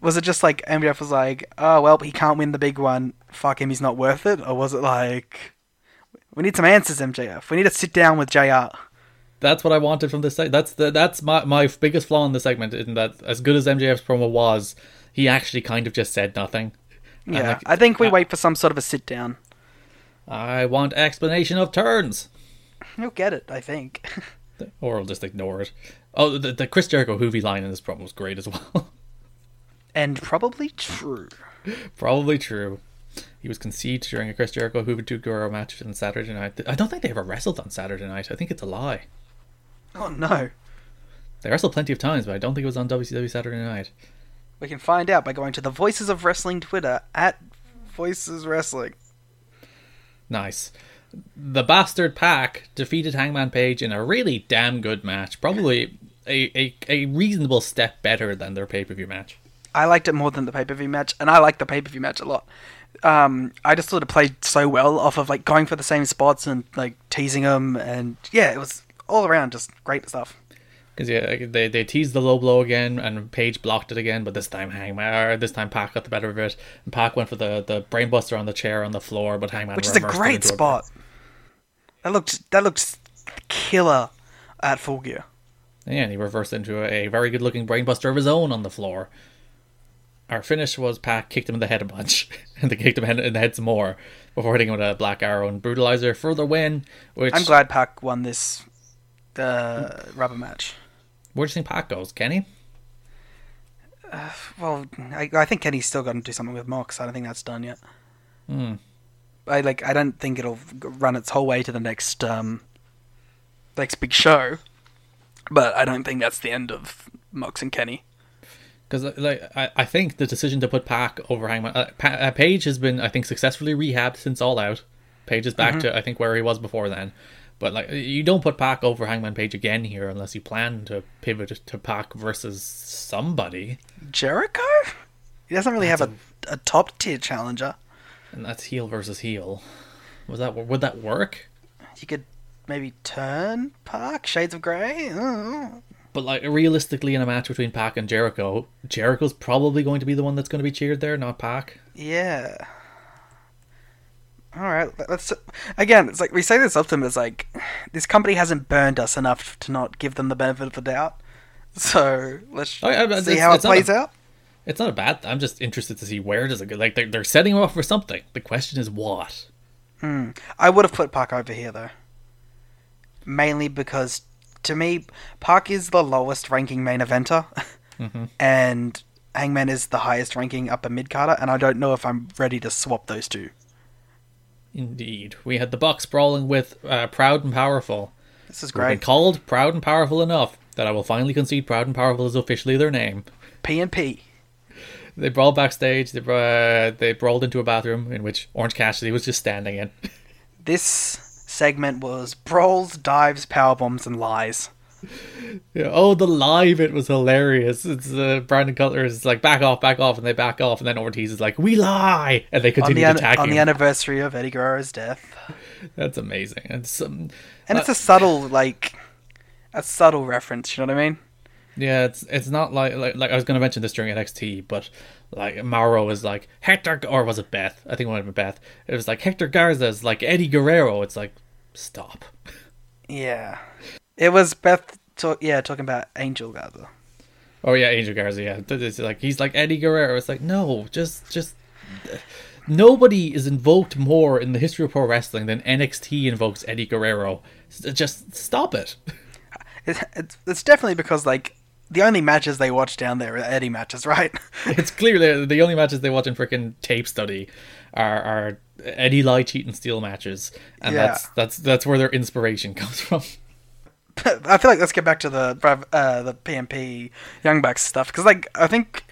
Was it just like MJF was like, oh well, he can't win the big one. Fuck him, he's not worth it, or was it like, we need some answers, MJF. We need to sit down with Jr. That's what I wanted from this. seg- That's the that's my my biggest flaw in the segment. In that, as good as MJF's promo was, he actually kind of just said nothing. Yeah, like, I think we uh, wait for some sort of a sit down. I want explanation of turns, You'll get it, I think. <laughs> or I'll just ignore it. Oh, the, the Chris Jericho Juvi line in this promo was great as well. <laughs> and probably true. Probably true. He was conceived during a Chris Jericho Juvi Guerrero match on Saturday night. I don't think they ever wrestled on Saturday night. I think it's a lie. Oh no. They wrestled plenty of times, but I don't think it was on WCW Saturday night. We can find out by going to the Voices of Wrestling Twitter at Voices Wrestling. Nice. The Bastard Pac defeated Hangman Page in a really damn good match. Probably a, a, a reasonable step better than their pay per view match. I liked it more than the pay per view match, and I liked the pay per view match a lot. Um, I just thought it played so well off of like going for the same spots and like teasing them, and yeah, it was all around just great stuff. Because yeah, they they teased the low blow again, and Page blocked it again. But this time Hangman, or this time Pac got the better of it, and Pac went for the the brainbuster on the chair on the floor, but Hangman Which is a great spot. That looked that looked killer at Full Gear. Yeah, and he reversed into a very good looking brainbuster of his own on the floor. Our finish was Pac kicked him in the head a bunch, <laughs> and they kicked him in the head some more before hitting him with a black arrow and brutalizer for the win. Which I'm glad Pac won this uh, rubber match. Where do you think Pac goes, Kenny? Well, I, I think Kenny's still got to do something with Mox. I don't think that's done yet. Hmm. I like. I don't think it'll run its whole way to the next um, next big show. But I don't think that's the end of Mox and Kenny. Because like I, I think the decision to put Pac over Hangman, uh, pa- uh, Page has been I think successfully rehabbed since All Out. Page is back to I think where he was before then. But like you don't put Pac over Hangman Page again here unless you plan to pivot to Pac versus somebody, Jericho? He doesn't really have a, a top tier challenger. and that's heel versus heel. Was that would that work? You could maybe turn Pac Shades of Grey. But like realistically, in a match between Pac and Jericho, Jericho's probably going to be the one that's going to be cheered there, not Pac. Yeah. All right. Let's again. It's like we say this often. It's like this company hasn't burned us enough to not give them the benefit of the doubt. <laughs> So let's Oh, see it's- how it it's not plays a- out. It's not a bad. I'm just interested to see where does it go. Like they're, they're setting him up for something. The question is what. Hmm. I would have put Pac over here though, mainly because to me, Pac is the lowest ranking main eventer, <laughs> and Hangman is the highest ranking upper mid carder, and I don't know if I'm ready to swap those two. Indeed, we had the Bucks brawling with uh, Proud and Powerful. This is great. called Proud and Powerful enough that I will finally concede Proud and Powerful is officially their name. P and P. They brawled backstage. They uh, they brawled into a bathroom in which Orange Cassidy was just standing in. <laughs> This segment was brawls, dives, power bombs, and lies. Yeah, oh, the live it was hilarious. It's uh, Brandon Cutler is like back off, back off, and they back off, and then Ortiz is like, "We lie," and they On continue the, an- attacking. on the anniversary of Eddie Guerrero's death. That's amazing. It's um, And it's a subtle, like, a subtle reference, you know what I mean? Yeah, it's it's not like like, like I was going to mention this during NXT, but like Mauro is like Hector, or was it Beth? I think it might have been Beth. It was like Hector Garza is like Eddie Guerrero. It's like stop. Yeah. It was Beth, talk, yeah, talking about Angel Garza. Oh yeah, Angel Garza. Yeah, it's like he's like Eddie Guerrero. It's like no, just just nobody is invoked more in the history of pro wrestling than NXT invokes Eddie Guerrero. Just stop it. <laughs> It, it's, it's definitely because, like, the only matches they watch down there are Eddie matches, <laughs> right? <laughs> It's clear that uh, the only matches they watch in freaking tape study are, are Eddie Lie cheat and steal matches, and Yeah. that's that's that's where their inspiration comes from. <laughs> I feel like let's get back to the uh, the PMP Young Bucks stuff because, like, I think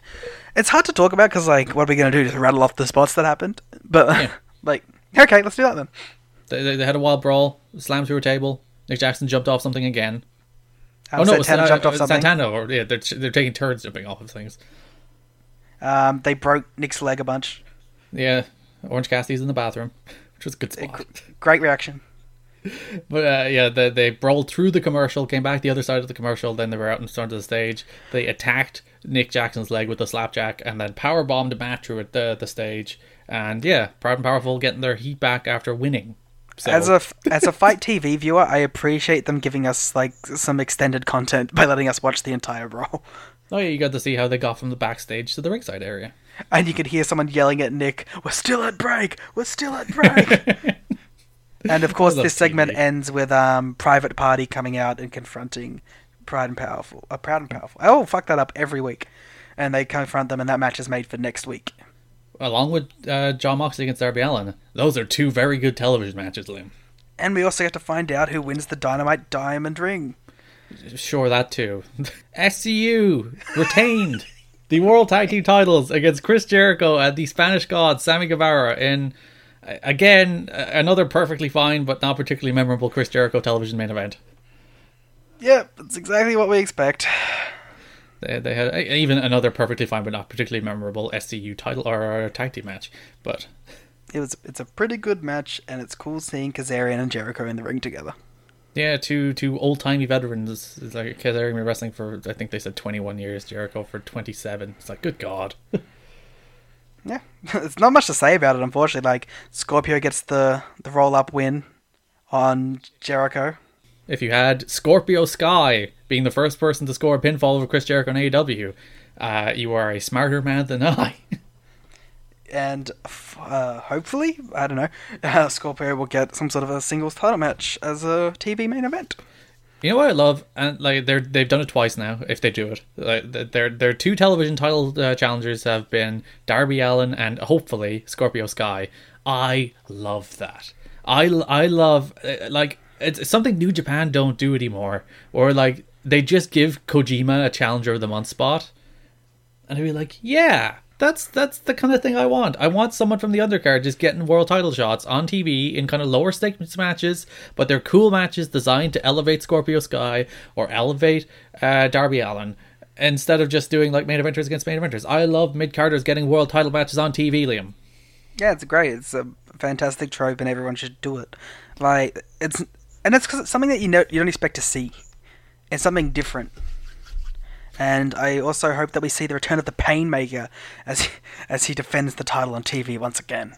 it's hard to talk about because, like, what are we going to do? Just rattle off the spots that happened? But, Yeah. <laughs> like, okay, let's do that then. They, they, they had a wild brawl, slammed through a table. Nick Jackson jumped off something again. Um, oh no, it was Santana uh, jumped off uh, something. Santana, or yeah, they're they're taking turns jumping off of things. Um, they broke Nick's leg a bunch. Yeah, Orange Cassidy's in the bathroom, <laughs> which was a good spot. Great reaction. <laughs> But uh, yeah, they, they brawled through the commercial, came back the other side of the commercial, then they were out in front of the stage. They attacked Nick Jackson's leg with a slapjack, and then power bombed Matt through at the the stage. And yeah, Proud and Powerful getting their heat back after winning. So, As a as a FITE TV viewer, I appreciate them giving us like some extended content by letting us watch the entire brawl. oh yeah, you got to see how they got from the backstage to the ringside area. And you could hear someone yelling at Nick, "We're still at break. We're still at break." <laughs> and of course, <laughs> this segment TV. ends with um Private Party coming out and confronting Pride and Powerful. Uh, Proud and Powerful. I Oh, fuck that up every week. And they confront them, and that match is made for next week. Along with uh, Jon Moxley against Darby Allin, those are two very good television matches, Liam. And we also get to find out who wins the Dynamite Diamond Ring. Sure, that too. <laughs> SCU retained <laughs> the World Tag Team titles against Chris Jericho and the Spanish God Sammy Guevara in again another perfectly fine but not particularly memorable Chris Jericho television main event. Yep, that's exactly what we expect. They, they had even another perfectly fine but not particularly memorable SCU title or tag team match, but It was it's a pretty good match, and it's cool seeing Kazarian and Jericho in the ring together. yeah, two two old timey veterans. It's like Kazarian been wrestling for I think they said twenty one years, Jericho for twenty seven. It's like good god. <laughs> Yeah, <laughs> it's not much to say about it. Unfortunately, like Scorpio gets the the roll up win on Jericho. if you had Scorpio Sky being the first person to score a pinfall over Chris Jericho in AEW, uh, you are a smarter man than I. and f- uh, hopefully, I don't know, <laughs> uh, Scorpio will get some sort of a singles title match as a TV main event. You know what I love, and like they're they've done it twice now. If they do it, like their their two television title uh, challengers have been Darby Allin and hopefully Scorpio Sky. I love that. I I love uh, like it's, it's something New Japan don't do anymore, or like they just give Kojima a challenger of the month spot. And I'd be like, yeah, that's that's the kind of thing I want. I want someone from the undercard just getting world title shots on TV in kind of lower stakes matches, but they're cool matches designed to elevate Scorpio Sky or elevate uh, Darby Allin instead of just doing like main eventers against main eventers. I love mid carders getting world title matches on TV, Liam. Yeah, it's great. It's a fantastic trope, and everyone should do it. Like it's and it's because it's something that you know you don't expect to see. It's something different. And I also hope that we see the return of the Painmaker as he, as he defends the title on TV once again.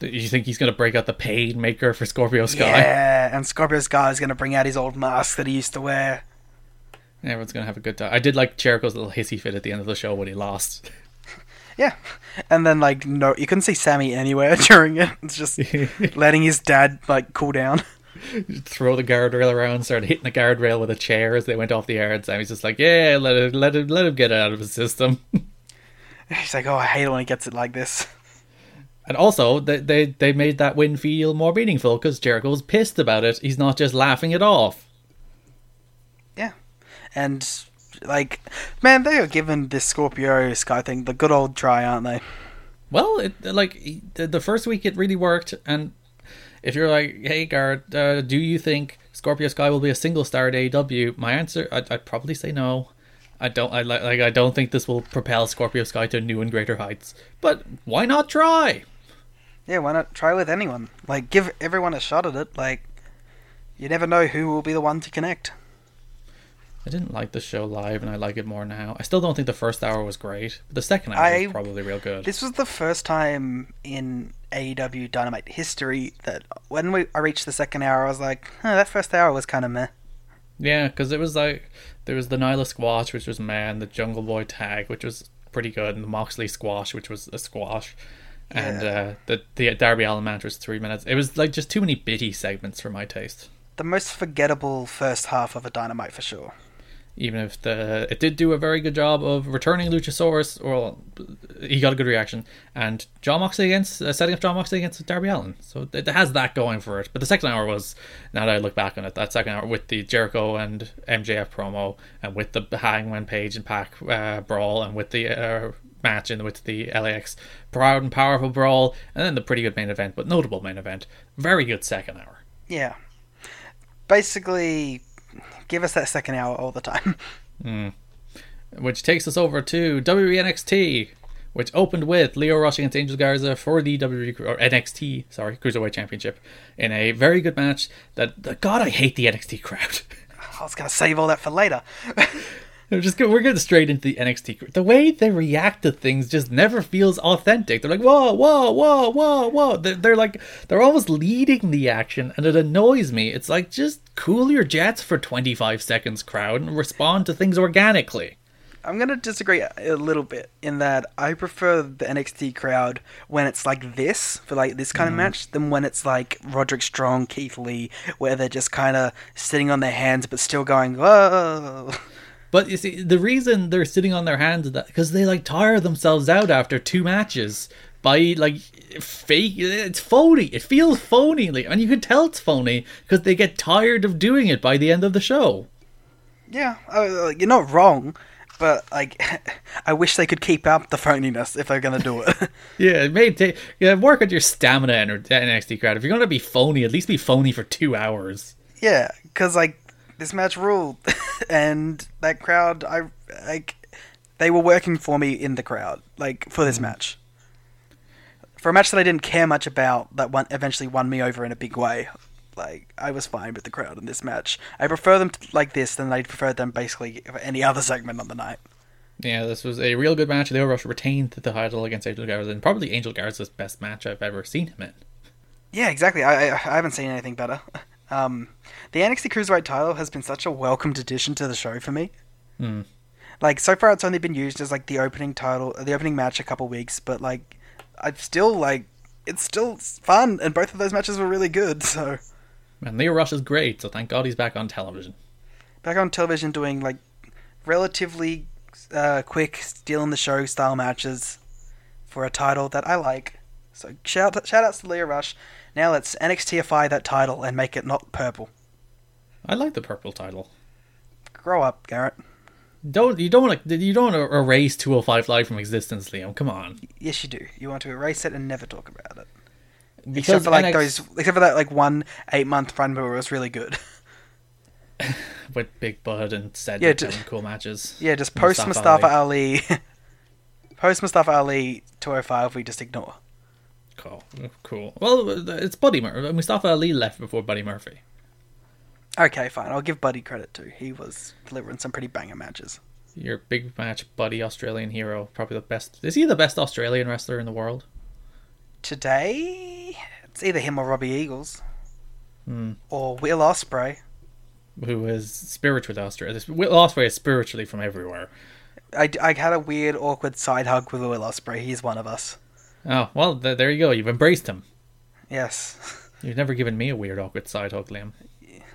You think he's gonna break out the Painmaker for Scorpio Sky? Yeah, <laughs> and Scorpio Sky is going to bring out his old mask that he used to wear. Everyone's gonna have a good time. I did like Jericho's little hissy fit at the end of the show when he lost. <laughs> Yeah, and then like no, you couldn't see Sammy anywhere <laughs> during it. It's just letting his dad like cool down. Throw the guardrail around, started hitting the guardrail with a chair as they went off the air. And Sammy's just like, "Yeah, let it, let him, let him get it out of his system." <laughs> He's like, oh, I hate it when he gets it like this. <laughs> and also, they they they made that win feel more meaningful because Jericho was pissed about it. He's not just laughing it off. Yeah, and like, man, they are giving this Scorpio Sky thing the good old try, aren't they? Well, it like the first week it really worked, and if you're like, "Hey, Guard, uh, do you think Scorpio Sky will be a single star at AEW?" My answer, I'd, I'd probably say no. I don't. I like. Like, I don't think this will propel Scorpio Sky to new and greater heights. But why not try? Yeah, why not try with anyone? Like, give everyone a shot at it. Like, you never know who will be the one to connect. I didn't like the show live, and I like it more now. I still don't think the first hour was great, but the second hour I- was probably real good. This was the first time in AEW Dynamite history that when we I reached the second hour, I was like, huh, that first hour was kind of meh. Yeah, because it was like there was the Nyla squash, which was man, the Jungle Boy tag, which was pretty good, and the Moxley squash, which was a squash, and uh, the the Darby Allin match was three minutes. It was like just too many bitty segments for my taste. The most forgettable first half of a Dynamite for sure. Even if the it did do a very good job of returning Luchasaurus, or he got a good reaction, and Jon Moxley against uh, setting up Jon Moxley against Darby Allin, so it has that going for it. But the second hour was, now that I look back on it, that second hour with the Jericho and MJF promo, and with the Hangman Page and Pac uh, brawl, and with the uh, match and with the LAX proud and powerful brawl, and then the pretty good main event, but notable main event. Very good second hour. Yeah. Basically, give us that second hour all the time. Hmm. which takes us over to WWE NXT, which opened with Lio Rush against Angel Garza for the WWE or NXT, sorry, Cruiserweight Championship in a very good match. That, that God, I hate the NXT crowd. I was gonna save all that for later. <laughs> <laughs> We're just we're getting straight into the NXT. The way they react to things just never feels authentic. They're like, whoa, whoa, whoa, whoa, whoa. They're, they're like, they're almost leading the action, and it annoys me. It's like, just cool your jets for 25 seconds, crowd, and respond to things organically. I'm gonna disagree a little bit in that I prefer the NXT crowd when it's like this for like this kind of mm-hmm. match than when it's like Roderick Strong, Keith Lee, where they're just kind of sitting on their hands but still going whoa. <laughs> But you see, the reason they're sitting on their hands is that because they like tire themselves out after two matches by like fake. It's phony. It feels phony, like, and you can tell it's phony because they get tired of doing it by the end of the show. Yeah, uh, you're not wrong, but like <laughs> I wish they could keep up the phoniness if they're gonna do it. <laughs> Yeah, it may take. Yeah, work on your stamina and NXT crowd. If you're gonna be phony, at least be phony for two hours. yeah, because like this match ruled, <laughs> and that crowd, I like they were working for me in the crowd, like for this mm. match. For a match that I didn't care much about, that one eventually won me over in a big way. Like I was fine with the crowd in this match. I prefer them to, like this than I prefer them basically for any other segment on the night. Yeah, this was a real good match. Lio Rush retained the title against Angel Garza, and probably Angel Garza's best match I've ever seen him in. Yeah, exactly. I, I, I haven't seen anything better. <laughs> Um, the NXT Cruiserweight title has been such a welcomed addition to the show for me. Hmm. Like so far, it's only been used as like the opening title, the opening match a couple weeks, but like I've still like it's still fun, and both of those matches were really good. <laughs> So And Lio Rush is great, so thank God he's back on television. back on television doing like relatively uh, quick stealing the show style matches for a title that I like. So shout shout outs to Lio Rush. Now let's NXTify that title and make it not purple. I like the purple title. Grow up, Garrett. Don't you don't want to you don't want to erase 205 Live from existence, Liam? Come on. Yes, you do. You want to erase it and never talk about it. Because except for like NX those, except for that like one eight month run where it was really good. <laughs> with Big Bud and Cedric Yeah, having cool matches. yeah, just <laughs> post Mustafa Ali, post Mustafa Ali 205. We just ignore. Cool, cool. Well, it's Buddy Murphy. Mustafa Ali left before Buddy Murphy. Okay, fine. I'll give Buddy credit too. He was delivering some pretty banger matches. Your big match, Buddy, Australian hero, probably the best. Is he the best Australian wrestler in the world? Today, it's either him or Robbie Eagles, Hmm. or Will Ospreay. Who is spiritually Australian? This Will Ospreay is spiritually from everywhere. I, I had a weird, awkward side hug with Will Ospreay. He's one of us. Oh well, th- there you go. You've embraced him. Yes. <laughs> You've never given me a weird, awkward side hug, Liam.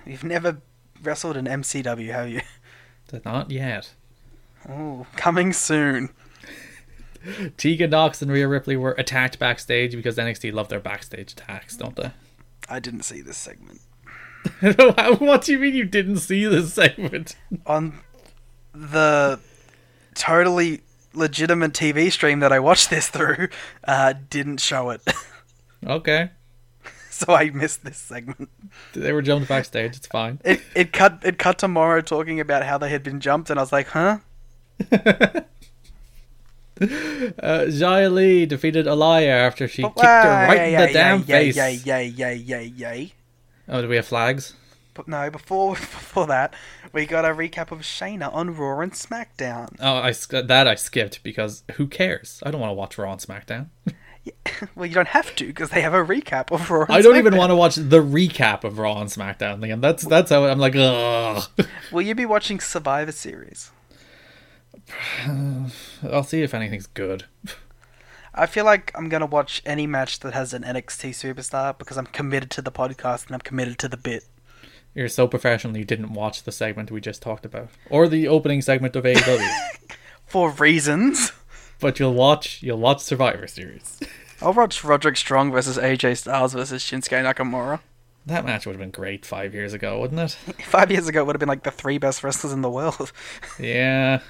You've never wrestled in MCW, have you? Not yet. Oh, coming soon. <laughs> Tegan Nox and Rhea Ripley were attacked backstage because NXT love their backstage attacks, don't they? I didn't see this segment. <laughs> what do you mean you didn't see this segment? On the totally legitimate TV stream that I watched this through, uh, didn't show it. <laughs> Okay. so I missed this segment. They were jumped backstage, it's fine. It it cut it cut to Mauro talking about how they had been jumped, and I was like, huh? <laughs> Uh, Xia Li defeated Aliyah after she kicked her right in yay, the damn yay, face. Yay, yay, yay, yay, yay. Oh, do we have flags? But no, before <laughs> before that, we got a recap of Shayna on Raw and SmackDown. Oh, I that I skipped because who cares? I don't want to watch Raw and SmackDown. <laughs> Well, you don't have to because they have a recap of Raw. And I don't even want to watch the recap of Raw and SmackDown, Liam. That's that's how I'm like, ugh. <laughs> Will you be watching Survivor Series? <sighs> I'll see if anything's good. I feel like I'm gonna watch any match that has an NXT superstar because I'm committed to the podcast and I'm committed to the bit. You're so professional you didn't watch the segment we just talked about. Or the opening segment of AEW. <laughs> For reasons. but you'll watch you'll watch Survivor Series. I'll watch Roderick Strong versus AJ Styles versus Shinsuke Nakamura. That match would have been great five years ago, wouldn't it? <laughs> Five years ago, it would have been like the three best wrestlers in the world. <laughs> Yeah.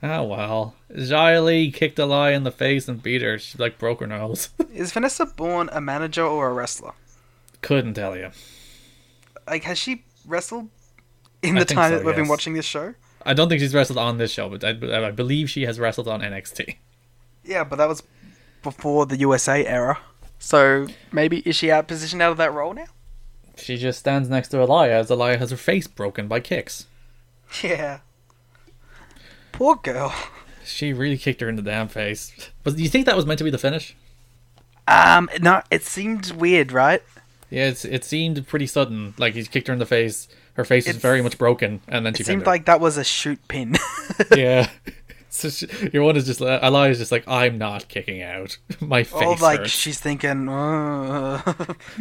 Oh well. Xia Li kicked Aliyah in the face and beat her. She like broke her nose. Is Vanessa Borne a manager or a wrestler? Couldn't tell you. Like, has she wrestled in the time so, that we've been watching this show? I don't think she's wrestled on this show, but I, I believe she has wrestled on NXT. Yeah, but that was before the USA era. So maybe is she out positioned out of that role now? She just stands next to Aliyah as Aliyah has her face broken by kicks. Yeah. Poor girl. She really kicked her in the damn face. But do you think that was meant to be the finish? Um, no, it seemed weird, right? Yeah, it's, it seemed pretty sudden. Like he kicked her in the face. Her face is It's- very much broken, and then she It seemed her. like that was a shoot pin. <laughs> yeah. <laughs> So she, your one is just like Eli's just like I'm not kicking out. <laughs> My face or like hurts. she's thinking, uh,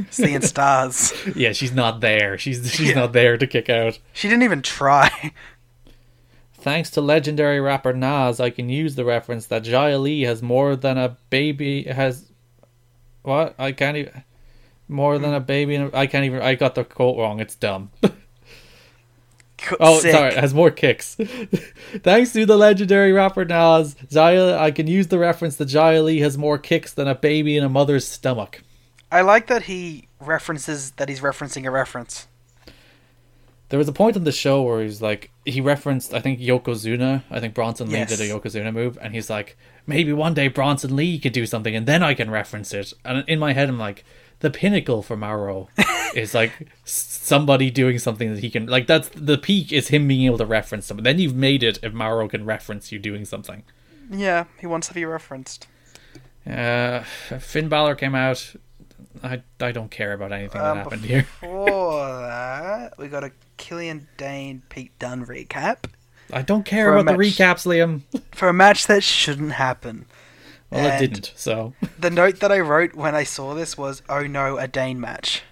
seeing stars. Yeah, she's not there. She's she's Yeah. not there to kick out. She didn't even try. Thanks to legendary rapper Nas, I can use the reference that Xia Li has more than a baby has. What? I can't even. More than hmm. a baby. In a, I can't even. I got the quote wrong. It's dumb. Oh, Sick. sorry. It has more kicks. <laughs> Thanks to the legendary rapper Nas, Xia, I can use the reference that Xia Li has more kicks than a baby in a mother's stomach. I like that he references that he's referencing a reference. There was a point on the show where he's like, he referenced, I think, Yokozuna. I think Bronson Lee Yes. did a Yokozuna move, and he's like, maybe one day Bronson Lee could do something, and then I can reference it. And in my head, I'm like, the pinnacle for Mauro <laughs> is like somebody doing something that he can, like, that's the peak is him being able to reference something. Then you've made it if Mauro can reference you doing something. Yeah, he wants to be referenced. Uh, Finn Balor came out. I, I don't care about anything that Um, happened here. Before <laughs> that, we got a Killian Dain Pete Dunne recap I don't care about the recaps, Liam. <laughs> for a match that shouldn't happen. Well, it didn't, so. The note that I wrote when I saw this was, "Oh no, a Dain match."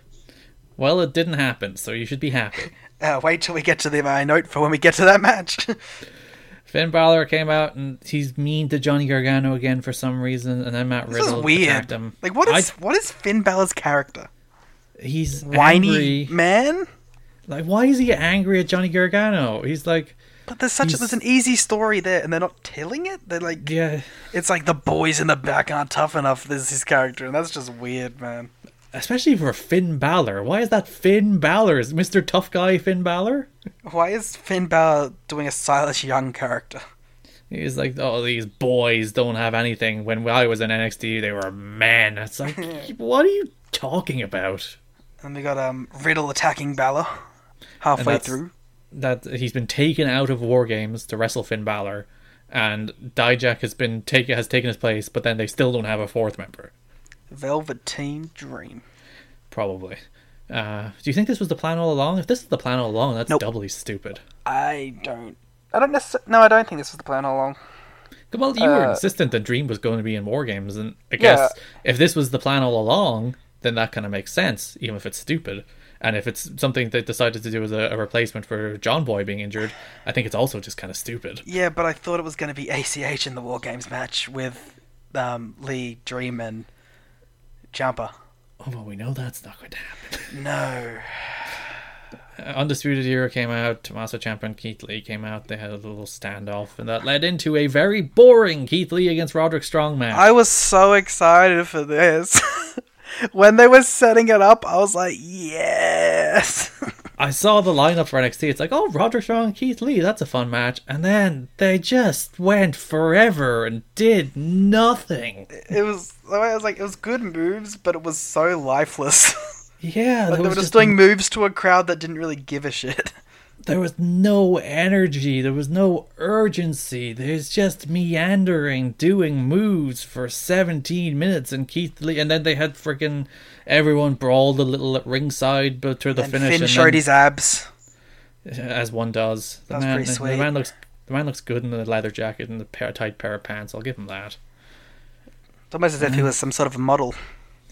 Well, it didn't happen, so you should be happy. <laughs> Uh, wait till we get to the my note for when we get to that match. <laughs> Finn Balor came out and he's mean to Johnny Gargano again for some reason, and then Matt this is Riddle weird. attacked him. Like, what is I- what is Finn Balor's character? he's Whiny angry. man. Like, why is he angry at Johnny Gargano? He's like, But there's such a, there's an easy story there, and they're not telling it. They're like, yeah, it's like the boys in the back aren't tough enough. This is his character, and that's just weird, man. especially for Finn Balor. Why is that Finn Balor? Is Mr. Tough Guy Finn Balor? Why is Finn Balor doing a Silas Young character? He's like, oh, these boys don't have anything. When I was in NXT, they were men. It's like, <laughs> what are you talking about? And we got um Riddle attacking Balor halfway through. That he's been taken out of War Games to wrestle Finn Balor, and Dijak has been take has taken his place, but then they still don't have a fourth member. Velveteen Dream. Probably. Uh, do you think this was the plan all along? If this is the plan all along, that's Nope. doubly stupid. I don't. I don't necessarily. No, I don't think this was the plan all along. Well, you were Uh, insistent that Dream was going to be in War Games, and I guess if this was the plan all along, then that kind of makes sense, even if it's stupid. And if it's something they decided to do as a, a replacement for John Boy being injured, I think it's also just kind of stupid. Yeah, but I thought it was going to be ACH in the War Games match with um, Lee, Dream, and Jumper. Oh, well, we know that's not going to happen. <laughs> No. Uh, Undisputed Era came out, Tommaso Ciampa and Keith Lee came out. They had a little standoff, and that led into a very boring Keith Lee against Roderick Strong match. I was so excited for this. <laughs> when they were setting it up, I was like, yes. <laughs> I saw the lineup for NXT. It's like, oh, Roderick Strong and Keith Lee, that's a fun match. And then they just went forever and did nothing. it was. I was like, it was good moves, but it was so lifeless. <laughs> Yeah, like they were just just doing moves to a crowd that didn't really give a shit. There was no energy. There was no urgency. There's just meandering, doing moves for 17 minutes. And Keith Lee, and then they had freaking everyone brawled a little at ringside, but to the and finish. Finn and showed his abs. as one does. The That's man, pretty sweet. The man looks, the man looks good in the leather jacket and the pair, tight pair of pants. I'll give him that. It's almost as if he was some sort of a model.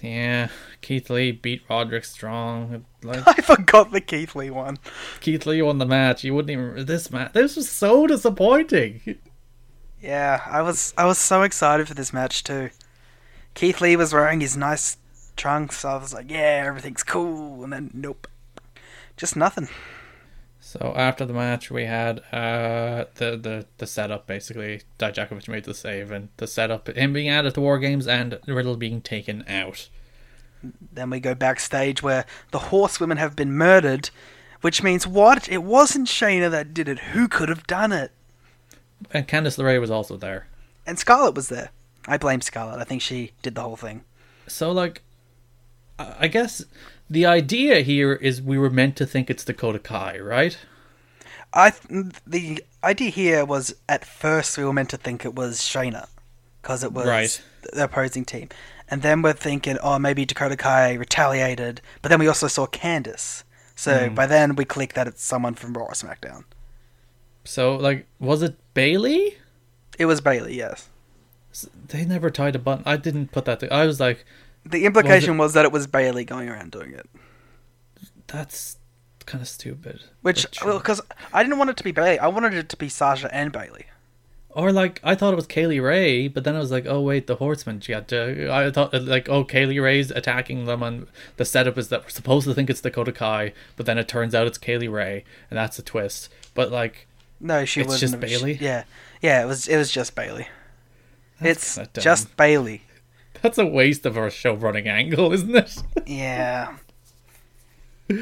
Yeah, Keith Lee beat Roderick Strong. Like <laughs> I forgot the Keith Lee one. Keith Lee won the match. You wouldn't even this match. This was so disappointing. Yeah, I was I was so excited for this match too. Keith Lee was wearing his nice trunks. I was like, yeah, everything's cool. And then nope, just nothing. So after the match, we had uh the the the setup basically. Dijakovic made the save and the setup him being added to War Games and Riddle being taken out. Then we go backstage where the horsewomen have been murdered, which means what? It wasn't Shayna that did it. Who could have done it? And Candice LeRae was also there. And Scarlett was there. I blame Scarlett. I think she did the whole thing. So like, I guess the idea here is we were meant to think it's Dakota Kai, right? I th- the idea here was at first we were meant to think it was Shayna because it was Right. the opposing team, and then we're thinking, oh, maybe Dakota Kai retaliated, but then we also saw Candice. So Hmm. by then we click that it's someone from Raw or SmackDown. So, like, was it Bayley? It was Bayley, yes. They never tied a button. I didn't put that. To, I was like, The implication was, that it was Bayley going around doing it, that's kind of stupid. which because I didn't want it to be Bayley, I wanted it to be Sasha and Bayley. Or like I thought it was Kaylee Ray, but then I was like, oh wait, the Horseman. She had to. I thought like, oh, Kaylee Ray's attacking them, and the setup is that we're supposed to think it's Dakota Kai, but then it turns out it's Kaylee Ray, and that's a twist. But like, No, she It's wasn't. just have- Bayley? Yeah, yeah, it was. It was just Bayley. it's just Bayley. that's a waste of our show running angle, isn't it? Yeah. <laughs>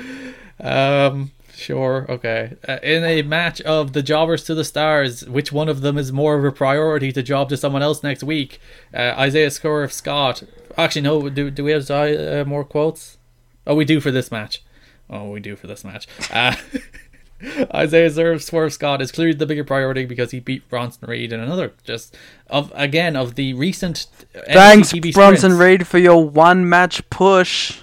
Um, sure, okay. Uh, in a match of the jobbers to the stars, which one of them is more of a priority to job to someone else next week? Uh, Isaiah Swerve Scott. Actually, no. Do do we have uh, more quotes? Oh, we do for this match. Oh, we do for this match. Uh, <laughs> Isaiah Swerve, Swerve Scott is clearly the bigger priority because he beat Bronson Reed in another just of again of the recent. Thanks, Bronson. Reed, for your one match push.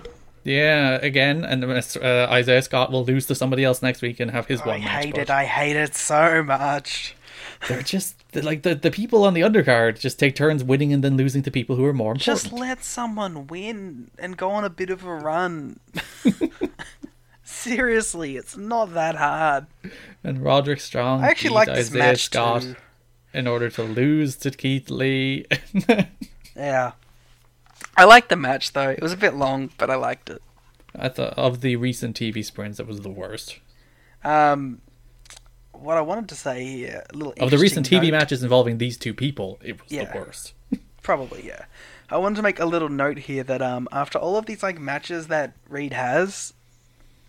Yeah, again, and uh, Isaiah Scott will lose to somebody else next week and have his I one match. hate push. it. I hate it so much. They're just they're like the the people on the undercard just take turns winning and then losing to people who are more important. Just let someone win and go on a bit of a run. <laughs> Seriously, it's not that hard. and Roderick Strong. I actually like Isaiah Scott too. in order to lose to Keith Lee. <laughs> Yeah. I liked the match though. It was a bit long, but I liked it. I thought of the recent TV sprints, that was the worst. Um, what I wanted to say here, a little Of the recent TV note- matches involving these two people, it was Yeah. the worst. <laughs> Probably, yeah. I wanted to make a little note here that um, after all of these like matches that Reed has,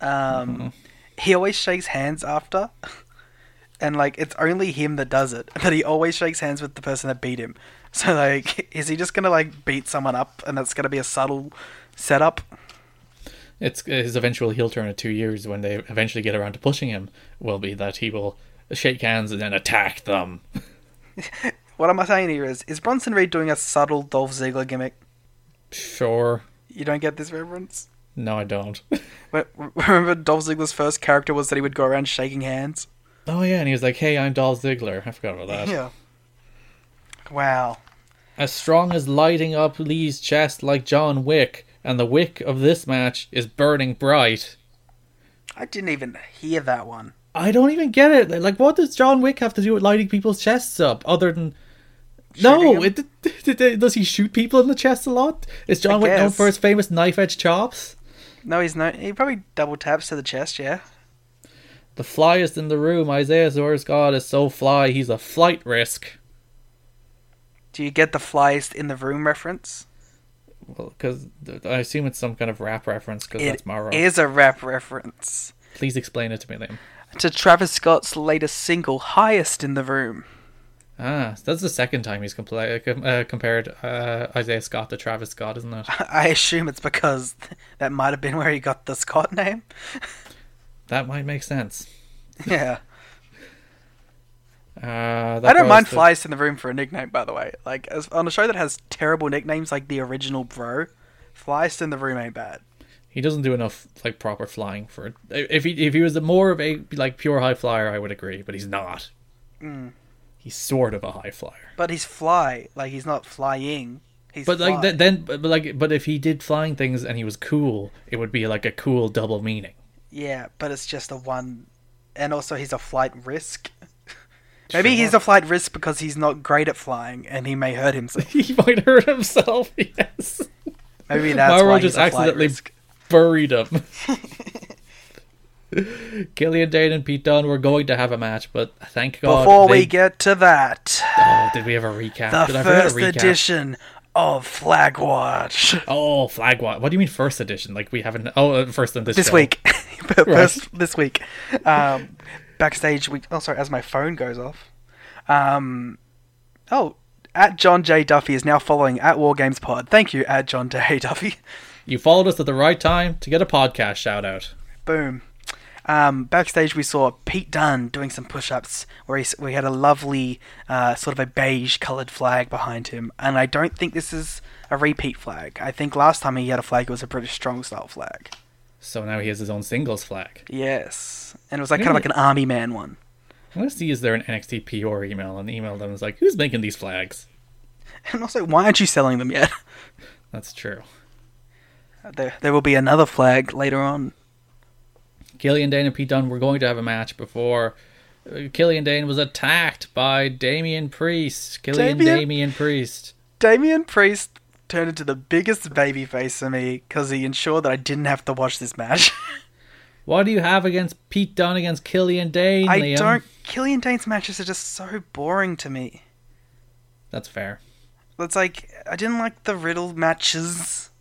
um, Mm-hmm. he always shakes hands after, <laughs> and like it's only him that does it. <laughs> But he always shakes hands with the person that beat him. <laughs> So like, is he just gonna like beat someone up, and that's gonna be a subtle setup? It's his eventual heel turn in two years when they eventually get around to pushing him will be that he will shake hands and then attack them. <laughs> What am I saying here is, is Bronson Reed doing a subtle Dolph Ziggler gimmick? Sure. You don't get this reference? No, I don't. <laughs> But remember Dolph Ziggler's first character was that he would go around shaking hands? oh yeah, and he was like, "Hey, I'm Dolph Ziggler." I forgot about that. Yeah. Wow. As strong as lighting up Lee's chest like John Wick, and the wick of this match is burning bright. I didn't even hear that one. I don't even get it. Like, what does John Wick have to do with lighting people's chests up, other than? no, Shooting it, <laughs> does he shoot people in the chest a lot? Is John I Wick known for his famous knife edge chops? No, he's not. He probably double taps to the chest, yeah. The flyest in the room, Isaiah Swerve God is so fly, he's a flight risk. Do you get the flies in the room reference? Well, because I assume it's some kind of rap reference, because It that's Mauro. is a rap reference Please explain it to me, Liam. to Travis Scott's latest single, "Highest in the Room." Ah, that's the second time he's compla- uh, compared uh, Isaiah Scott to Travis Scott, isn't it? <laughs> I assume it's because that might have been where he got the Scott name. That might make sense. <laughs> yeah, Uh, that I don't mind the- flyest in the room for a nickname, by the way. Like as, on a show that has terrible nicknames like the original Bro, flyest in the room ain't bad. He doesn't do enough like proper flying for it. If he if he was more of a like pure high flyer, I would agree, but he's not. Mm. He's sort of a high flyer. But he's fly, like he's not flying. He's But like th- then, but, like, but if he did flying things and he was cool, it would be like a cool double meaning. Yeah, but it's just a one, and also he's a flight risk. Maybe he's a flight risk because he's not great at flying and he may hurt himself. <laughs> he might hurt himself. <laughs> Yes, Maybe that's Mauro why just he's a flight accidentally risk. buried him. <laughs> Killian Dain and Pete Dunne were going to have a match, but thank God. Before they- we get to that, oh, did we have a recap? the did first recap? edition of Flag Watch Oh, flag Watch. What do you mean first edition? Like we haven't? Oh, uh, first in this this show. week. first this week. Um, backstage, we. Oh, sorry. As my phone goes off. Um, oh, at John J Duffy is now following at War Games Pod. Thank you, at John J <laughs> Duffy. You followed us at the right time to get a podcast shout out. Boom. Um, backstage, we saw Pete Dunne doing some push-ups, where he, we had a lovely uh, sort of a beige-coloured flag behind him, and I don't think this is a repeat flag. I think last time he had a flag, it was a British strong style flag. So now he has his own singles flag. Yes, and it was like kind of like an army man one. I'm gonna see is there an NXT PR email and email them. It's like, who's making these flags? And also, why aren't you selling them yet? <laughs> That's true. there, there will be another flag later on. Killian Dain and Pete Dunne were going to have a match before uh, Killian Dain was attacked by Damian Priest. Killian Damian? Damian Priest. Damian Priest turned into the biggest babyface for me because he ensured that I didn't have to watch this match. <laughs> What do you have against Pete Dunne against Killian Dain, I Liam? don't. Killian Dain's matches are just so boring to me. That's fair. It's like I didn't like the Riddle matches.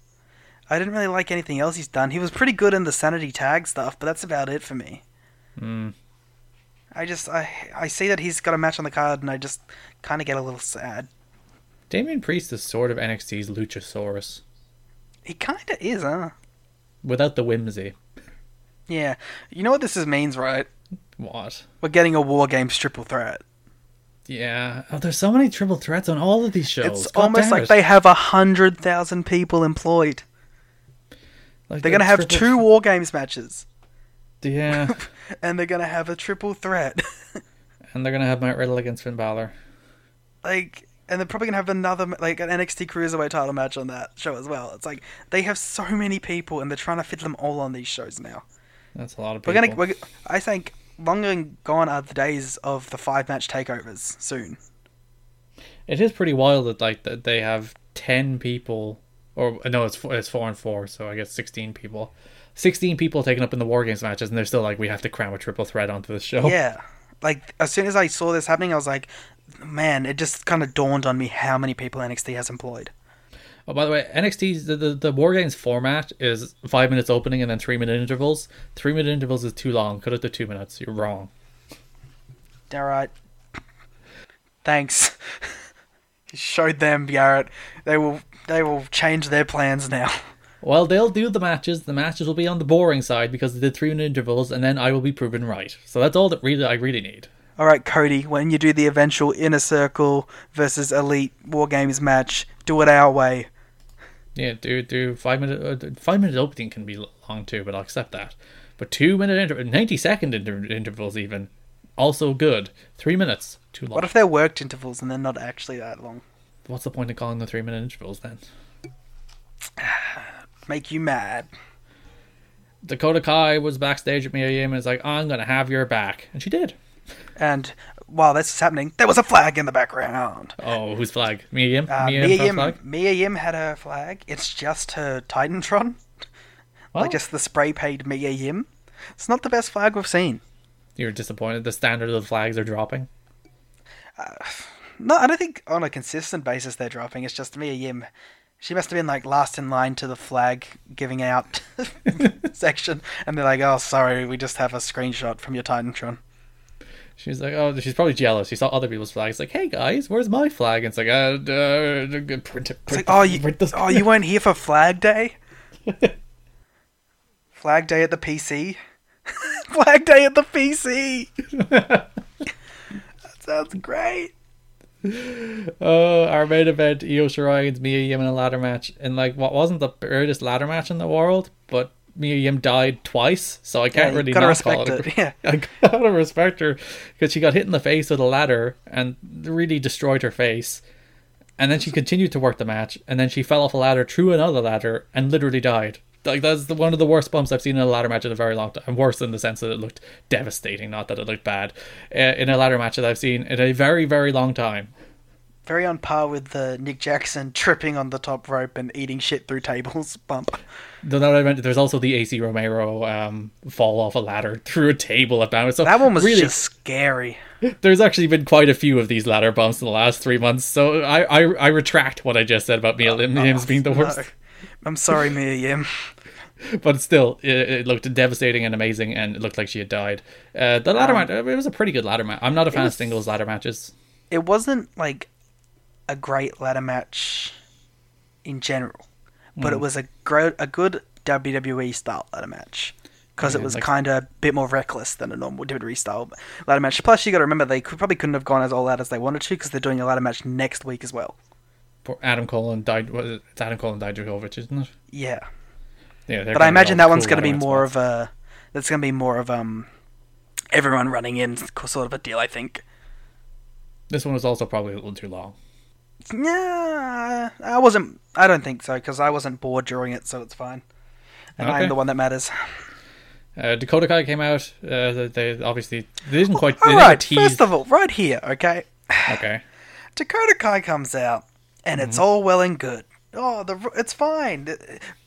I didn't really like anything else he's done. He was pretty good in the Sanity Tag stuff, but that's about it for me. Hmm. I just I I see that he's got a match on the card, and I just kind of get a little sad. Damian Priest is sort of NXT's Luchasaurus He kind of is, huh? without the whimsy. Yeah. You know what this is means, right? What? We're getting a War Games triple threat. Yeah. Oh, there's so many triple threats on all of these shows. It's God almost like it. they have a hundred thousand people employed. Like, They're gonna have two War Games matches, Yeah. <laughs> and they're gonna have a triple threat. <laughs> and they're gonna have Matt Riddle against Finn Balor. like, and they're probably gonna have another like an NXT Cruiserweight title match on that show as well. It's like they have so many people, and they're trying to fit them all on these shows now. That's a lot of people. We're gonna, we're, I think, long and gone are the days of the five match takeovers soon. It is pretty wild that like that they have ten people, or no, it's four, it's four and four, so I guess sixteen people. Sixteen people taken up in the War Games matches, and they're still like, we have to cram a triple threat onto the show. Yeah, like as soon as I saw this happening, I was like, man, it just kind of dawned on me how many people NXT has employed. Oh, by the way, NXT's the, the the War Games format is five minutes opening and then three minute intervals. Three minute intervals is too long. Cut it to two minutes. You're wrong. All right. Thanks. <laughs> Showed them, Garrett. They will. They will change their plans now. Well, they'll do the matches. The matches will be on the boring side because they did three minute intervals, and then I will be proven right. So that's all that really I really need. All right, Cody. When you do the eventual Inner Circle versus Elite War Games match, do it our way. Yeah, do do five minute uh, five minute opening can be long too, but I'll accept that. But two minute inter- ninety second inter- intervals even also good. Three minutes too long. What if they're worked intervals and they're not actually that long? What's the point of calling the three minute intervals then? <sighs> Make you mad. Dakota Kai was backstage at Mia Yim and was like, "I'm gonna have your back," and she did. And while this is happening, there was a flag in the background. Oh, whose flag? Mia Yim. Uh, Mia Mia Yim, flag. Mia Yim had her flag. It's just her Titantron, Oh, like just the spray painted Mia Yim. It's not the best flag we've seen. you're disappointed. The standard of the flags are dropping. No, I don't think on a consistent basis they're dropping. It's just Mia Yim. She must have been like last in line to the flag giving out <laughs> section, and they're like, "Oh, sorry, we just have a screenshot from your Titantron." She's like, oh, she's probably jealous. She saw other people's flags. Like, hey guys, where's my flag? And it's like, uh, uh print. Print It's like, "Oh, you, oh, you weren't here for Flag Day? <laughs> Flag Day at the PC? <laughs> flag Day at the PC! <laughs> that sounds great. Oh, our main event, Io Shirai against Mia Yim in a ladder match. And like, what wasn't the greatest ladder match in the world, but Mia Yim died twice, so I can't you really gotta not call respect it. it, yeah. I gotta respect her because she got hit in the face with a ladder and really destroyed her face. And then she continued to work the match, and then she fell off a ladder through another ladder and literally died. Like that's the, one of the worst bumps I've seen in a ladder match in a very long time. And worse in the sense that it looked devastating, not that it looked bad. Uh, in a ladder match that I've seen in a very, very long time. Very on par with the Nick Jackson <laughs> tripping on the top rope and eating shit through tables <laughs> bump. That I meant, there's also the AC Romero um, fall off a ladder <laughs> through a table at Bound. So That one was really, just scary. there's actually been quite a few of these ladder bumps in the last three months. So I, I, I retract what I just said about Mia Lim Hims being the worst. No. I'm sorry, Mia Yim. But still, it, it looked devastating and amazing, and it looked like she had died. Uh, the ladder match, it was a pretty good ladder match. I'm not a fan of singles ladder matches. It wasn't like a great ladder match in general, but Mm. it was a gro- a good WWE style ladder match. because it was like- kind of a bit more reckless than a normal WWE style ladder match. Plus, you got to remember they could, probably couldn't have gone as all out as they wanted to because they're doing a ladder match next week as well. Adam Cole and Di- it? It's Adam Cole and Dijakovic, isn't it? Yeah, Yeah, but I imagine that one's going to be more match of a that's going to be more of um everyone running in sort of a deal. I think. This one was also probably a little too long. Yeah, I wasn't. I don't think so because I wasn't bored during it, so it's fine. And Okay. I'm the one that matters. Uh, Dakota Kai came out. Uh, they- obviously they didn't quite. They All right, first of all, right here, okay. okay. <sighs> Dakota Kai comes out, and Mm-hmm. it's all well and good. Oh, the it's fine.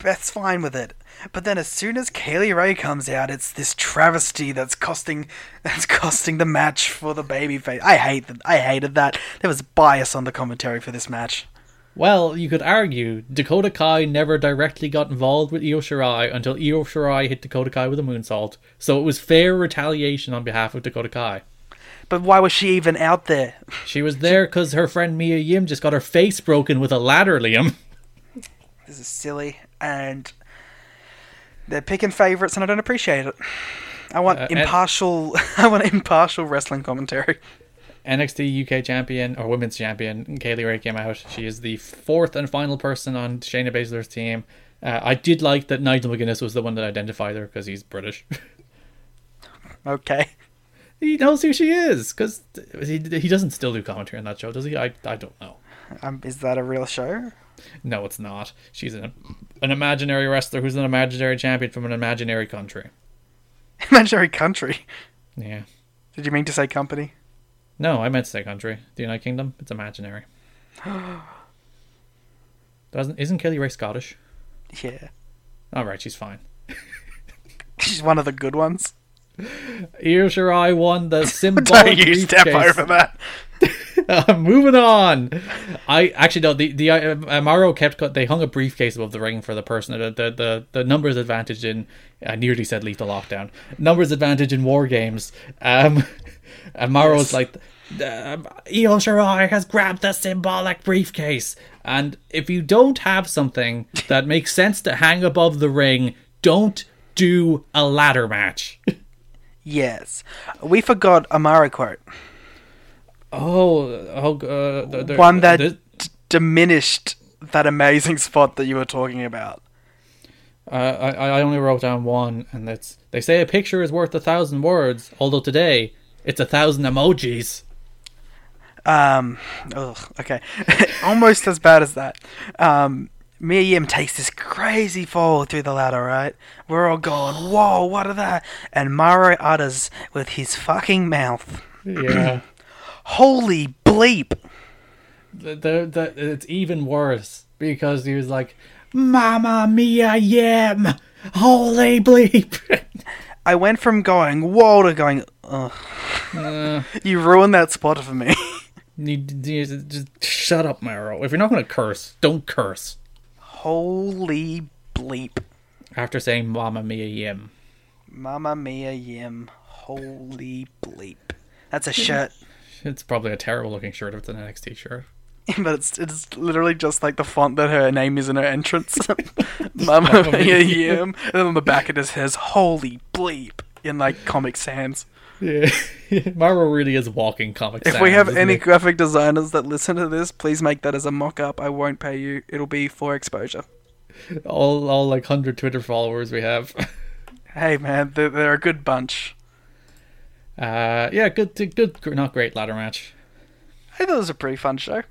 Beth's fine with it. But then, as soon as Kay Lee Ray comes out, it's this travesty that's costing <laughs> that's costing the match for the babyface. I hate that. I hated that. There was bias on the commentary for this match. Well, you could argue Dakota Kai never directly got involved with Io Shirai until Io Shirai hit Dakota Kai with a moonsault. So it was fair retaliation on behalf of Dakota Kai. But why was she even out there? She was there because her friend Mia Yim just got her face broken with a ladder, Liam. <laughs> This is silly, and they're picking favorites, and I don't appreciate it. I want Uh, and- impartial. <laughs> I want impartial wrestling commentary. NXT UK champion or women's champion Kay Lee Ray came out. She is the fourth and final person on Shayna Baszler's team. Uh, I did like that Nigel McGuinness was the one that identified her because he's British. <laughs> Okay. he knows who she is because he, he doesn't still do commentary on that show, does he? I, I don't know. Um, is that a real show? No, it's not. She's an an imaginary wrestler who's an imaginary champion from an imaginary country. <laughs> Imaginary country. Yeah. Did you mean to say company? No, I meant to say country. The United Kingdom. It's imaginary. <gasps> Doesn't isn't Kelly Ray Scottish? Yeah. All right, she's fine. <laughs> She's one of the good ones. Io Shirai won the <laughs> symbolic Don't you step briefcase. over that. <laughs> Uh, moving on. I actually no. The the uh, Amaro kept cut. They hung a briefcase above the ring for the person. The the the, the numbers advantage in. I nearly said lethal lockdown. Numbers advantage in war games. Um, <laughs> Amaro's like. Um, Io Shirai has grabbed the symbolic briefcase, and if you don't have something that makes sense to hang above the ring, don't do a ladder match. <laughs> Yes. We forgot a Mauro quote. Oh, oh, uh, the, the, One that d- diminished that amazing <laughs> spot that you were talking about. Uh, I, I only wrote down one, and that's they say a picture is worth a thousand words. Although today it's a thousand emojis. Um, ugh, okay. <laughs> Almost as bad as that. Um, Mia Yim takes this crazy fall through the ladder, right? We're all going, whoa, what are that? And Mauro utters with his fucking mouth, Yeah, <clears throat> holy bleep. the, the, the, it's even worse because he was like, "Mama mia yam, holy bleep." I went from going, whoa, to going, ugh. Uh, You ruined that spot for me. <laughs> you, you, just shut up, Mauro. If you're not gonna curse, don't curse. holy bleep. After saying "Mama mia yam." Mamma Mia Yim, holy bleep. That's a shirt. It's probably a terrible looking shirt if it's an NXT shirt. <laughs> but it's it's literally just like the font that her name is in her entrance. Mamma Mia Yim. And then on the back it just says holy bleep in like Comic Sans. Yeah, <laughs> Mauro really is walking comic. Sans. If we have any he? graphic designers that listen to this, please make that as a mock up. I won't pay you. It'll be for exposure. all all like hundred Twitter followers we have. <laughs> Hey man, they're, they're a good bunch. Uh, yeah, good, good, not great ladder match. I thought it was a pretty fun show.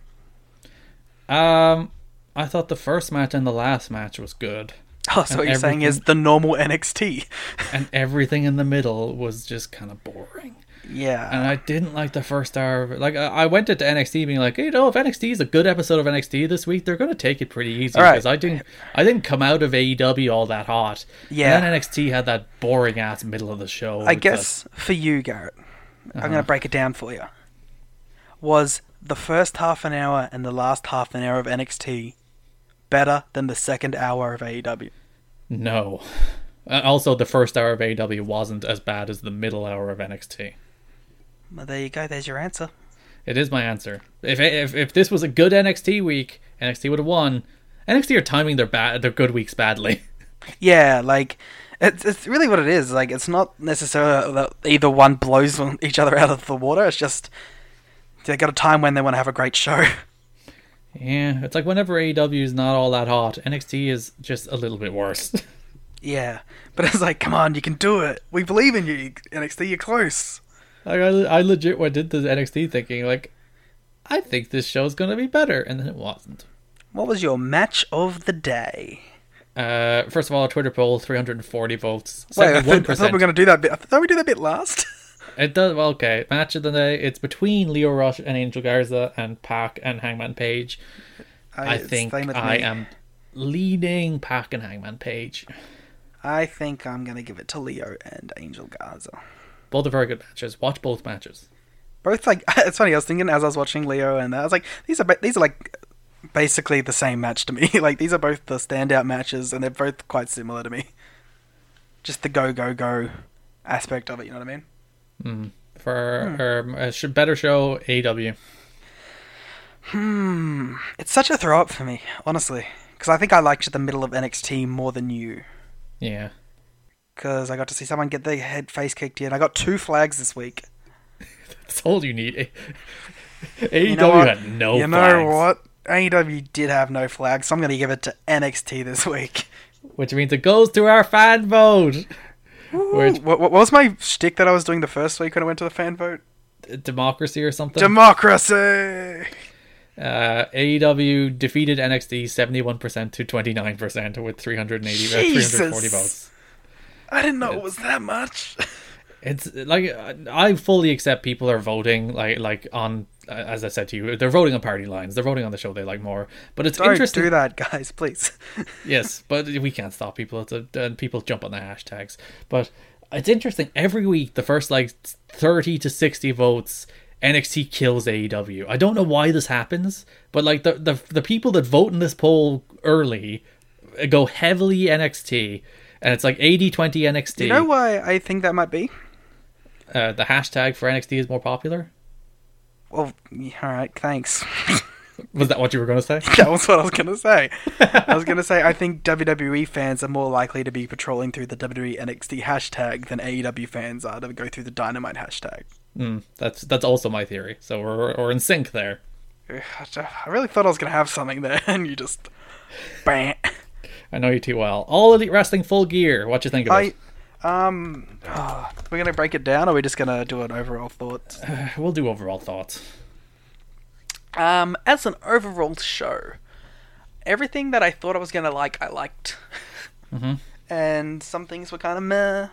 Um, I thought the first match and the last match was good, <laughs> Oh, so what you're saying is the normal NXT. <laughs> and everything in the middle was just kind of boring. Yeah. And I didn't like the first hour. of it. Like I went into NXT being like, hey, you know, if NXT is a good episode of NXT this week, they're going to take it pretty easy All right. because I didn't, I didn't come out of AEW all that hot. Yeah. And then NXT had that boring ass middle of the show. I guess for you, Garrett, I'm Uh-huh. going to break it down for you. Was the first half an hour and the last half an hour of NXT better than the second hour of AEW? no. Uh, also, the first hour of AEW wasn't as bad as the middle hour of NXT. Well, there you go. There's your answer. It is my answer. If if if this was a good NXT week, NXT would have won. NXT are timing their bad their good weeks badly. <laughs> Yeah, like It's it's really what it is. Like it's not necessarily that either one blows <laughs> each other out of the water. It's just they got a time when they want to have a great show. <laughs> Yeah, it's like whenever AEW is not all that hot, NXT is just a little bit worse. Yeah, but it's like, come on, you can do it. We believe in you, NXT. You're close. Like I, I legit went into NXT thinking like, I think this show's gonna be better, and then it wasn't. What was your match of the day? Uh, first of all, a Twitter poll, 340 votes, Wait, I, thought, I thought we were going to do that bit. I thought we do that bit last. <laughs> It does well, okay. Match of the day. It's between Lio Rush and Angel Garza and Pac and Hangman Page. I it's think I me. am leading Pac and Hangman Page. I think I'm going to give it to Lio and Angel Garza. Both are very good matches. Watch both matches. Both like <laughs> it's funny. I was thinking as I was watching Lio and I was like, these are these are like basically the same match to me. <laughs> like these are both the standout matches, and they're both quite similar to me. Just the go go go aspect of it. You know what I mean? For Hmm. um, a sh- better show, AEW. Hmm, it's such a throw up for me, honestly, because I think I liked the middle of NXT more than you. Yeah. Because I got to see someone get their head face kicked in. I got two flags this week. That's all you need. AEW You know had no flags. you know what? AEW did have no flags, so I'm going to give it to NXT this week. Which means it goes to our fan vote. Which What, what was my shtick that I was doing the first week when I went to the fan vote? democracy or something. Democracy. uh, AEW defeated NXT 71% to 29% with 380 uh, 340 votes. I didn't know it was that much. <laughs> It's like I fully accept people are voting like like on uh, as I said to you, they're voting on party lines. They're voting on the show they like more. But it's Don't interesting. do that, guys, please. <laughs> yes, but we can't stop people. It's a, and people jump on the hashtags. But it's interesting. Every week, the first like thirty to sixty votes, NXT kills AEW. I don't know why this happens, but like the the the people that vote in this poll early go heavily NXT, and it's like 80-20 NXT. you know why I think that might be? uh, the hashtag for NXT is more popular. Well, all right, thanks. <laughs> Was that what you were going to say? <laughs> that was what I was gonna say. I was gonna say I think WWE fans are more likely to be patrolling through the WWE NXT hashtag than AEW fans are to go through the Dynamite hashtag. Mm, that's that's also my theory. So we're we're in sync there. I really thought I was gonna have something there, <laughs> and you just, bam. I know you too well. All Elite Wrestling Full Gear. What you think of I, it? um, oh, we're gonna break it down, or we're just gonna do an overall thoughts. <sighs> We'll do overall thoughts. Um, as an overall show, everything that I thought I was gonna like, I liked, <laughs> and some things were kind of meh.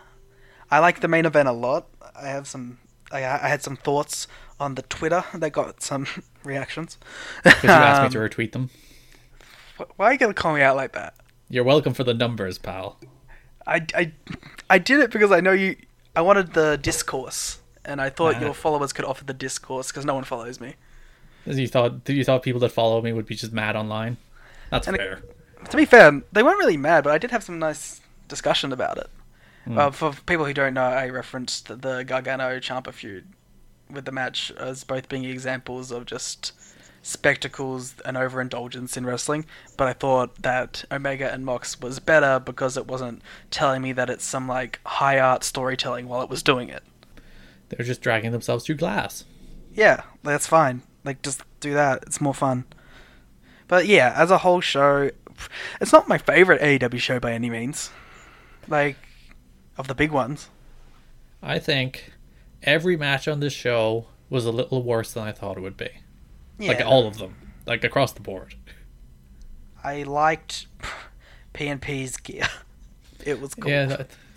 I liked the main event a lot. I have some, I, I had some thoughts on the Twitter that got some <laughs> reactions. Because you asked Um, me to retweet them. Why are you gonna call me out like that? You're welcome for the numbers, pal. I, I, I did it because I know you. I wanted the discourse, and I thought Ah. your followers could offer the discourse because no one follows me. You thought you thought people that follow me would be just mad online. That's And it- fair. To be fair, they weren't really mad, but I did have some nice discussion about it. Uh, for people who don't know, I referenced the Gargano Ciampa feud with the match as both being examples of just spectacles and overindulgence in wrestling. But I thought that Omega and Mox was better because it wasn't telling me that it's some like high art storytelling while it was doing it. They're just dragging themselves through glass. Yeah, that's fine. Like, just do that. It's more fun. But yeah, as a whole show, it's not my favorite AEW show by any means. Like, of the big ones. I think every match on this show was a little worse than I thought it would be. Yeah, Like all of them, like across the board. I liked <laughs> PNP's gear. <laughs> It was cool. Yeah,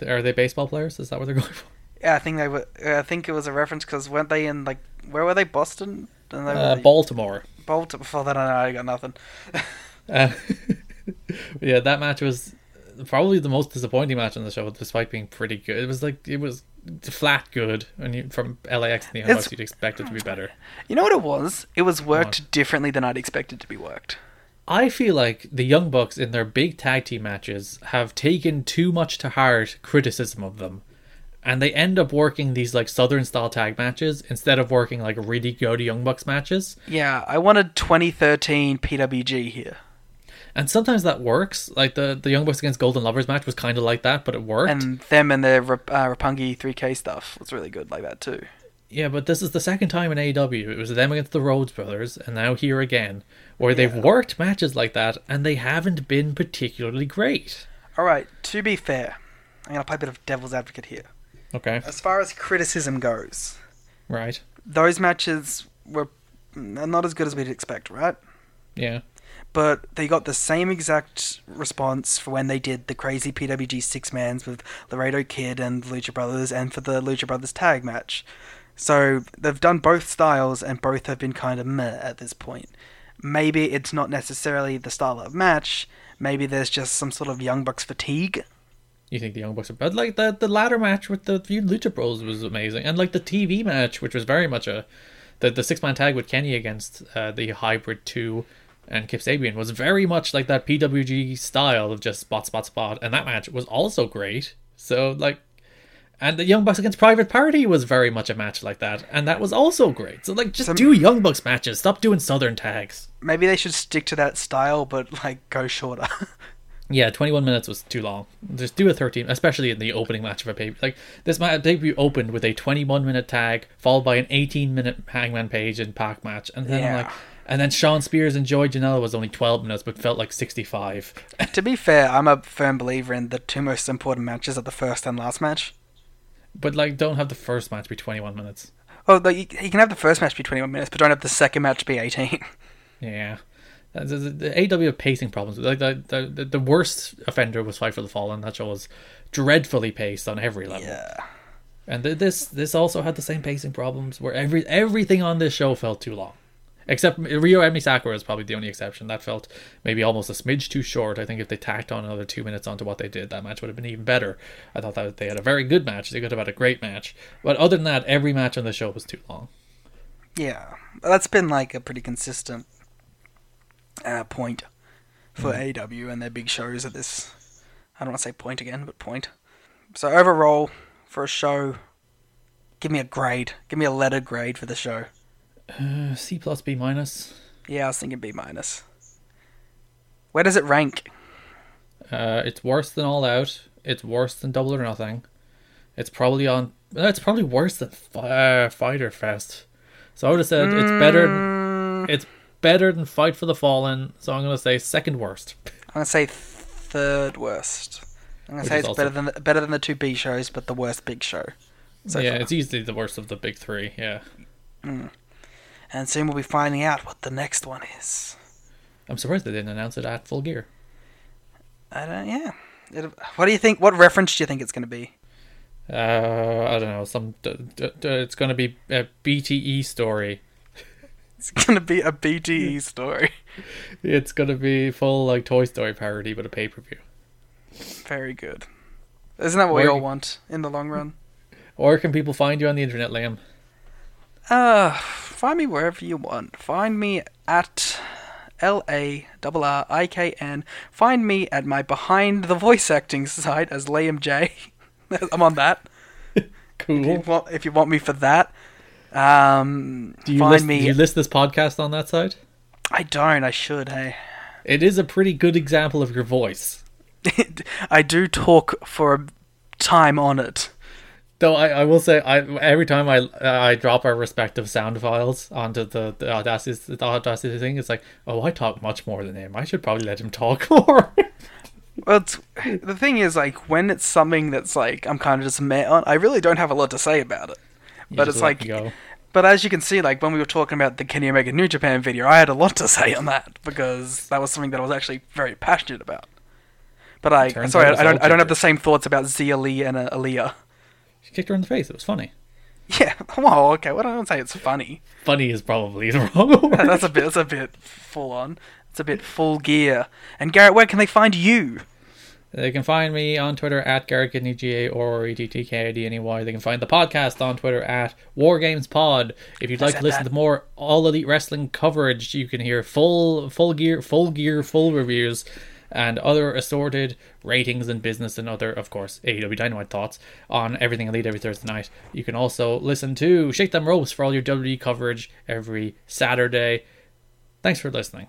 that, are they baseball players? Is that what they're going for? Yeah, I think they were. I think it was a reference because weren't they in like where were they? Boston. And they were Uh, Baltimore. Baltimore. Before that, I know I got nothing. <laughs> Uh, yeah, that match was probably the most disappointing match on the show, despite being pretty good. It was like it was flat good, and you, from LAX and the It's- you'd expect it to be better. You know what it was? It was worked differently than I'd expected to be worked. I feel like the Young Bucks in their big tag team matches have taken too much to heart criticism of them. And they end up working these like Southern style tag matches instead of working like really good Young Bucks matches. Yeah, I wanted 2013 PWG here. And sometimes that works. Like the the Young Bucks against Golden Lovers match was kind of like that, but it worked. And them and their uh, Roppongi 3K stuff was really good like that too. Yeah, but this is the second time in AEW. It was them against the Rhodes Brothers, and now here again, where they've worked matches like that, and they haven't been particularly great. All right, to be fair, I'm gonna play a bit of devil's advocate here. Okay, As far as criticism goes, right? those matches were not as good as we'd expect, right? Yeah, But they got the same exact response for when they did the crazy PWG six mans with Laredo Kid and the Lucha Brothers, and for the Lucha Brothers tag match. So they've done both styles, and both have been kind of meh at this point. Maybe it's not necessarily the style of match. Maybe there's just some sort of Young Bucks fatigue. you think the Young Bucks are, but like the the ladder match with the few Lucha Bros was amazing, and like the TV match, which was very much a the the six man tag with Kenny against uh, the Hybrid Two and Kip Sabian was very much like that PWG style of just spot spot spot, and that match was also great. So like. And the Young Bucks against Private Party was very much a match like that, and that was also great. So like, just Some- do Young Bucks matches. Stop doing Southern tags. Maybe they should stick to that style, but like go shorter. <laughs> Yeah, 21 minutes was too long. Just do a 13, especially in the opening match of a pay. Like this ma- debut opened with a 21 minute tag, followed by an 18 minute Hangman Page and Pac match, and then I'm like, and then Shawn Spears and Joey Janela was only 12 minutes, but felt like 65. <laughs> to be fair, I'm a firm believer in the two most important matches are the first and last match. but like, don't have the first match be 21 minutes. Oh, like, you, you can have the first match be 21 minutes, but don't have the second match be 18. <laughs> Yeah. Uh, The, the, the AEW have pacing problems. Like the, the the the worst offender was Fight for the Fallen. That show was dreadfully paced on every level. yeah. And th- this this also had the same pacing problems where every everything on this show felt too long. Except Riho Emi Sakura is probably the only exception. That felt maybe almost a smidge too short. I think if they tacked on another two minutes onto what they did, that match would have been even better. I thought that they had a very good match. They could have had a great match. But other than that, every match on the show was too long. Yeah. That's been like a pretty consistent uh, point for AEW and their big shows at this. I don't want to say point again, but point. So overall, for a show, give me a grade. Give me a letter grade for the show. Uh, C plus B minus. Yeah, I was thinking B minus. Where does it rank? Uh, it's worse than All Out. It's worse than Double or Nothing. It's probably on. It's probably worse than uh, Fyter Fest. So I would have said it's better. Mm. It's better than Fight for the Fallen. So I'm gonna say second worst. I'm gonna say third worst. I'm gonna Which say it's also- better than the, better than the two B shows, but the worst big show. So yeah, far. it's easily the worst of the big three. Yeah, and soon we'll be finding out what the next one is. I'm surprised they didn't announce it at Full Gear. I don't. Yeah. It, what do you think? What reference do you think it's gonna be? Uh, I don't know. Some d- d- d- it's gonna be a BTE story. <laughs> It's gonna be a BTE story. <laughs> It's gonna be full like Toy Story parody, but a pay per view. Very good. Isn't that what we all want in the long run? <laughs> Or can people find you on the internet, Liam? Uh, find me wherever you want. Find me at L A R R I K N. Find me at my behind the voice acting site as Liam J. <laughs> I'm on that. <laughs> If you Cool. want, if you want me for that. Um, Do you find list, me. do you list this podcast on that site? I don't. I should. Hey, It is a pretty good example of your voice. <laughs> I do talk for a time on it. Though I, I will say, I every time I I drop our respective sound files onto the, the Audacity the Audacity thing, it's like, oh, I talk much more than him. I should probably let him talk <laughs> more. Well, the thing is, like, when it's something that's like I'm kind of just meh on, I really don't have a lot to say about it. You But it's like, but as you can see, like when we were talking about the Kenny Omega New Japan video, I had a lot to say on that because that was something that I was actually very passionate about. But I, sorry, I, I don't, I don't have the same thoughts about Xia Li and uh, Aliyah. She kicked her in the face. It was funny. Yeah, <laughs> well, okay, well, I don't say it's funny. Funny is probably the <laughs> wrong word. <laughs> that's a bit, that's a bit full on. It's a bit full gear. And Garrett, where can they find you? They can find me on Twitter at Garrett Kidney G A or E T T K I D N E Y. They can find the podcast on Twitter at WarGamesPod. If you'd like to listen that. to more All Elite Wrestling coverage, you can hear full full gear full gear full reviews and other assorted ratings and business and other, of course, AEW Dynamite thoughts on everything Elite every Thursday night. You can also listen to Shake Them Ropes for all your WWE coverage every Saturday. Thanks for listening.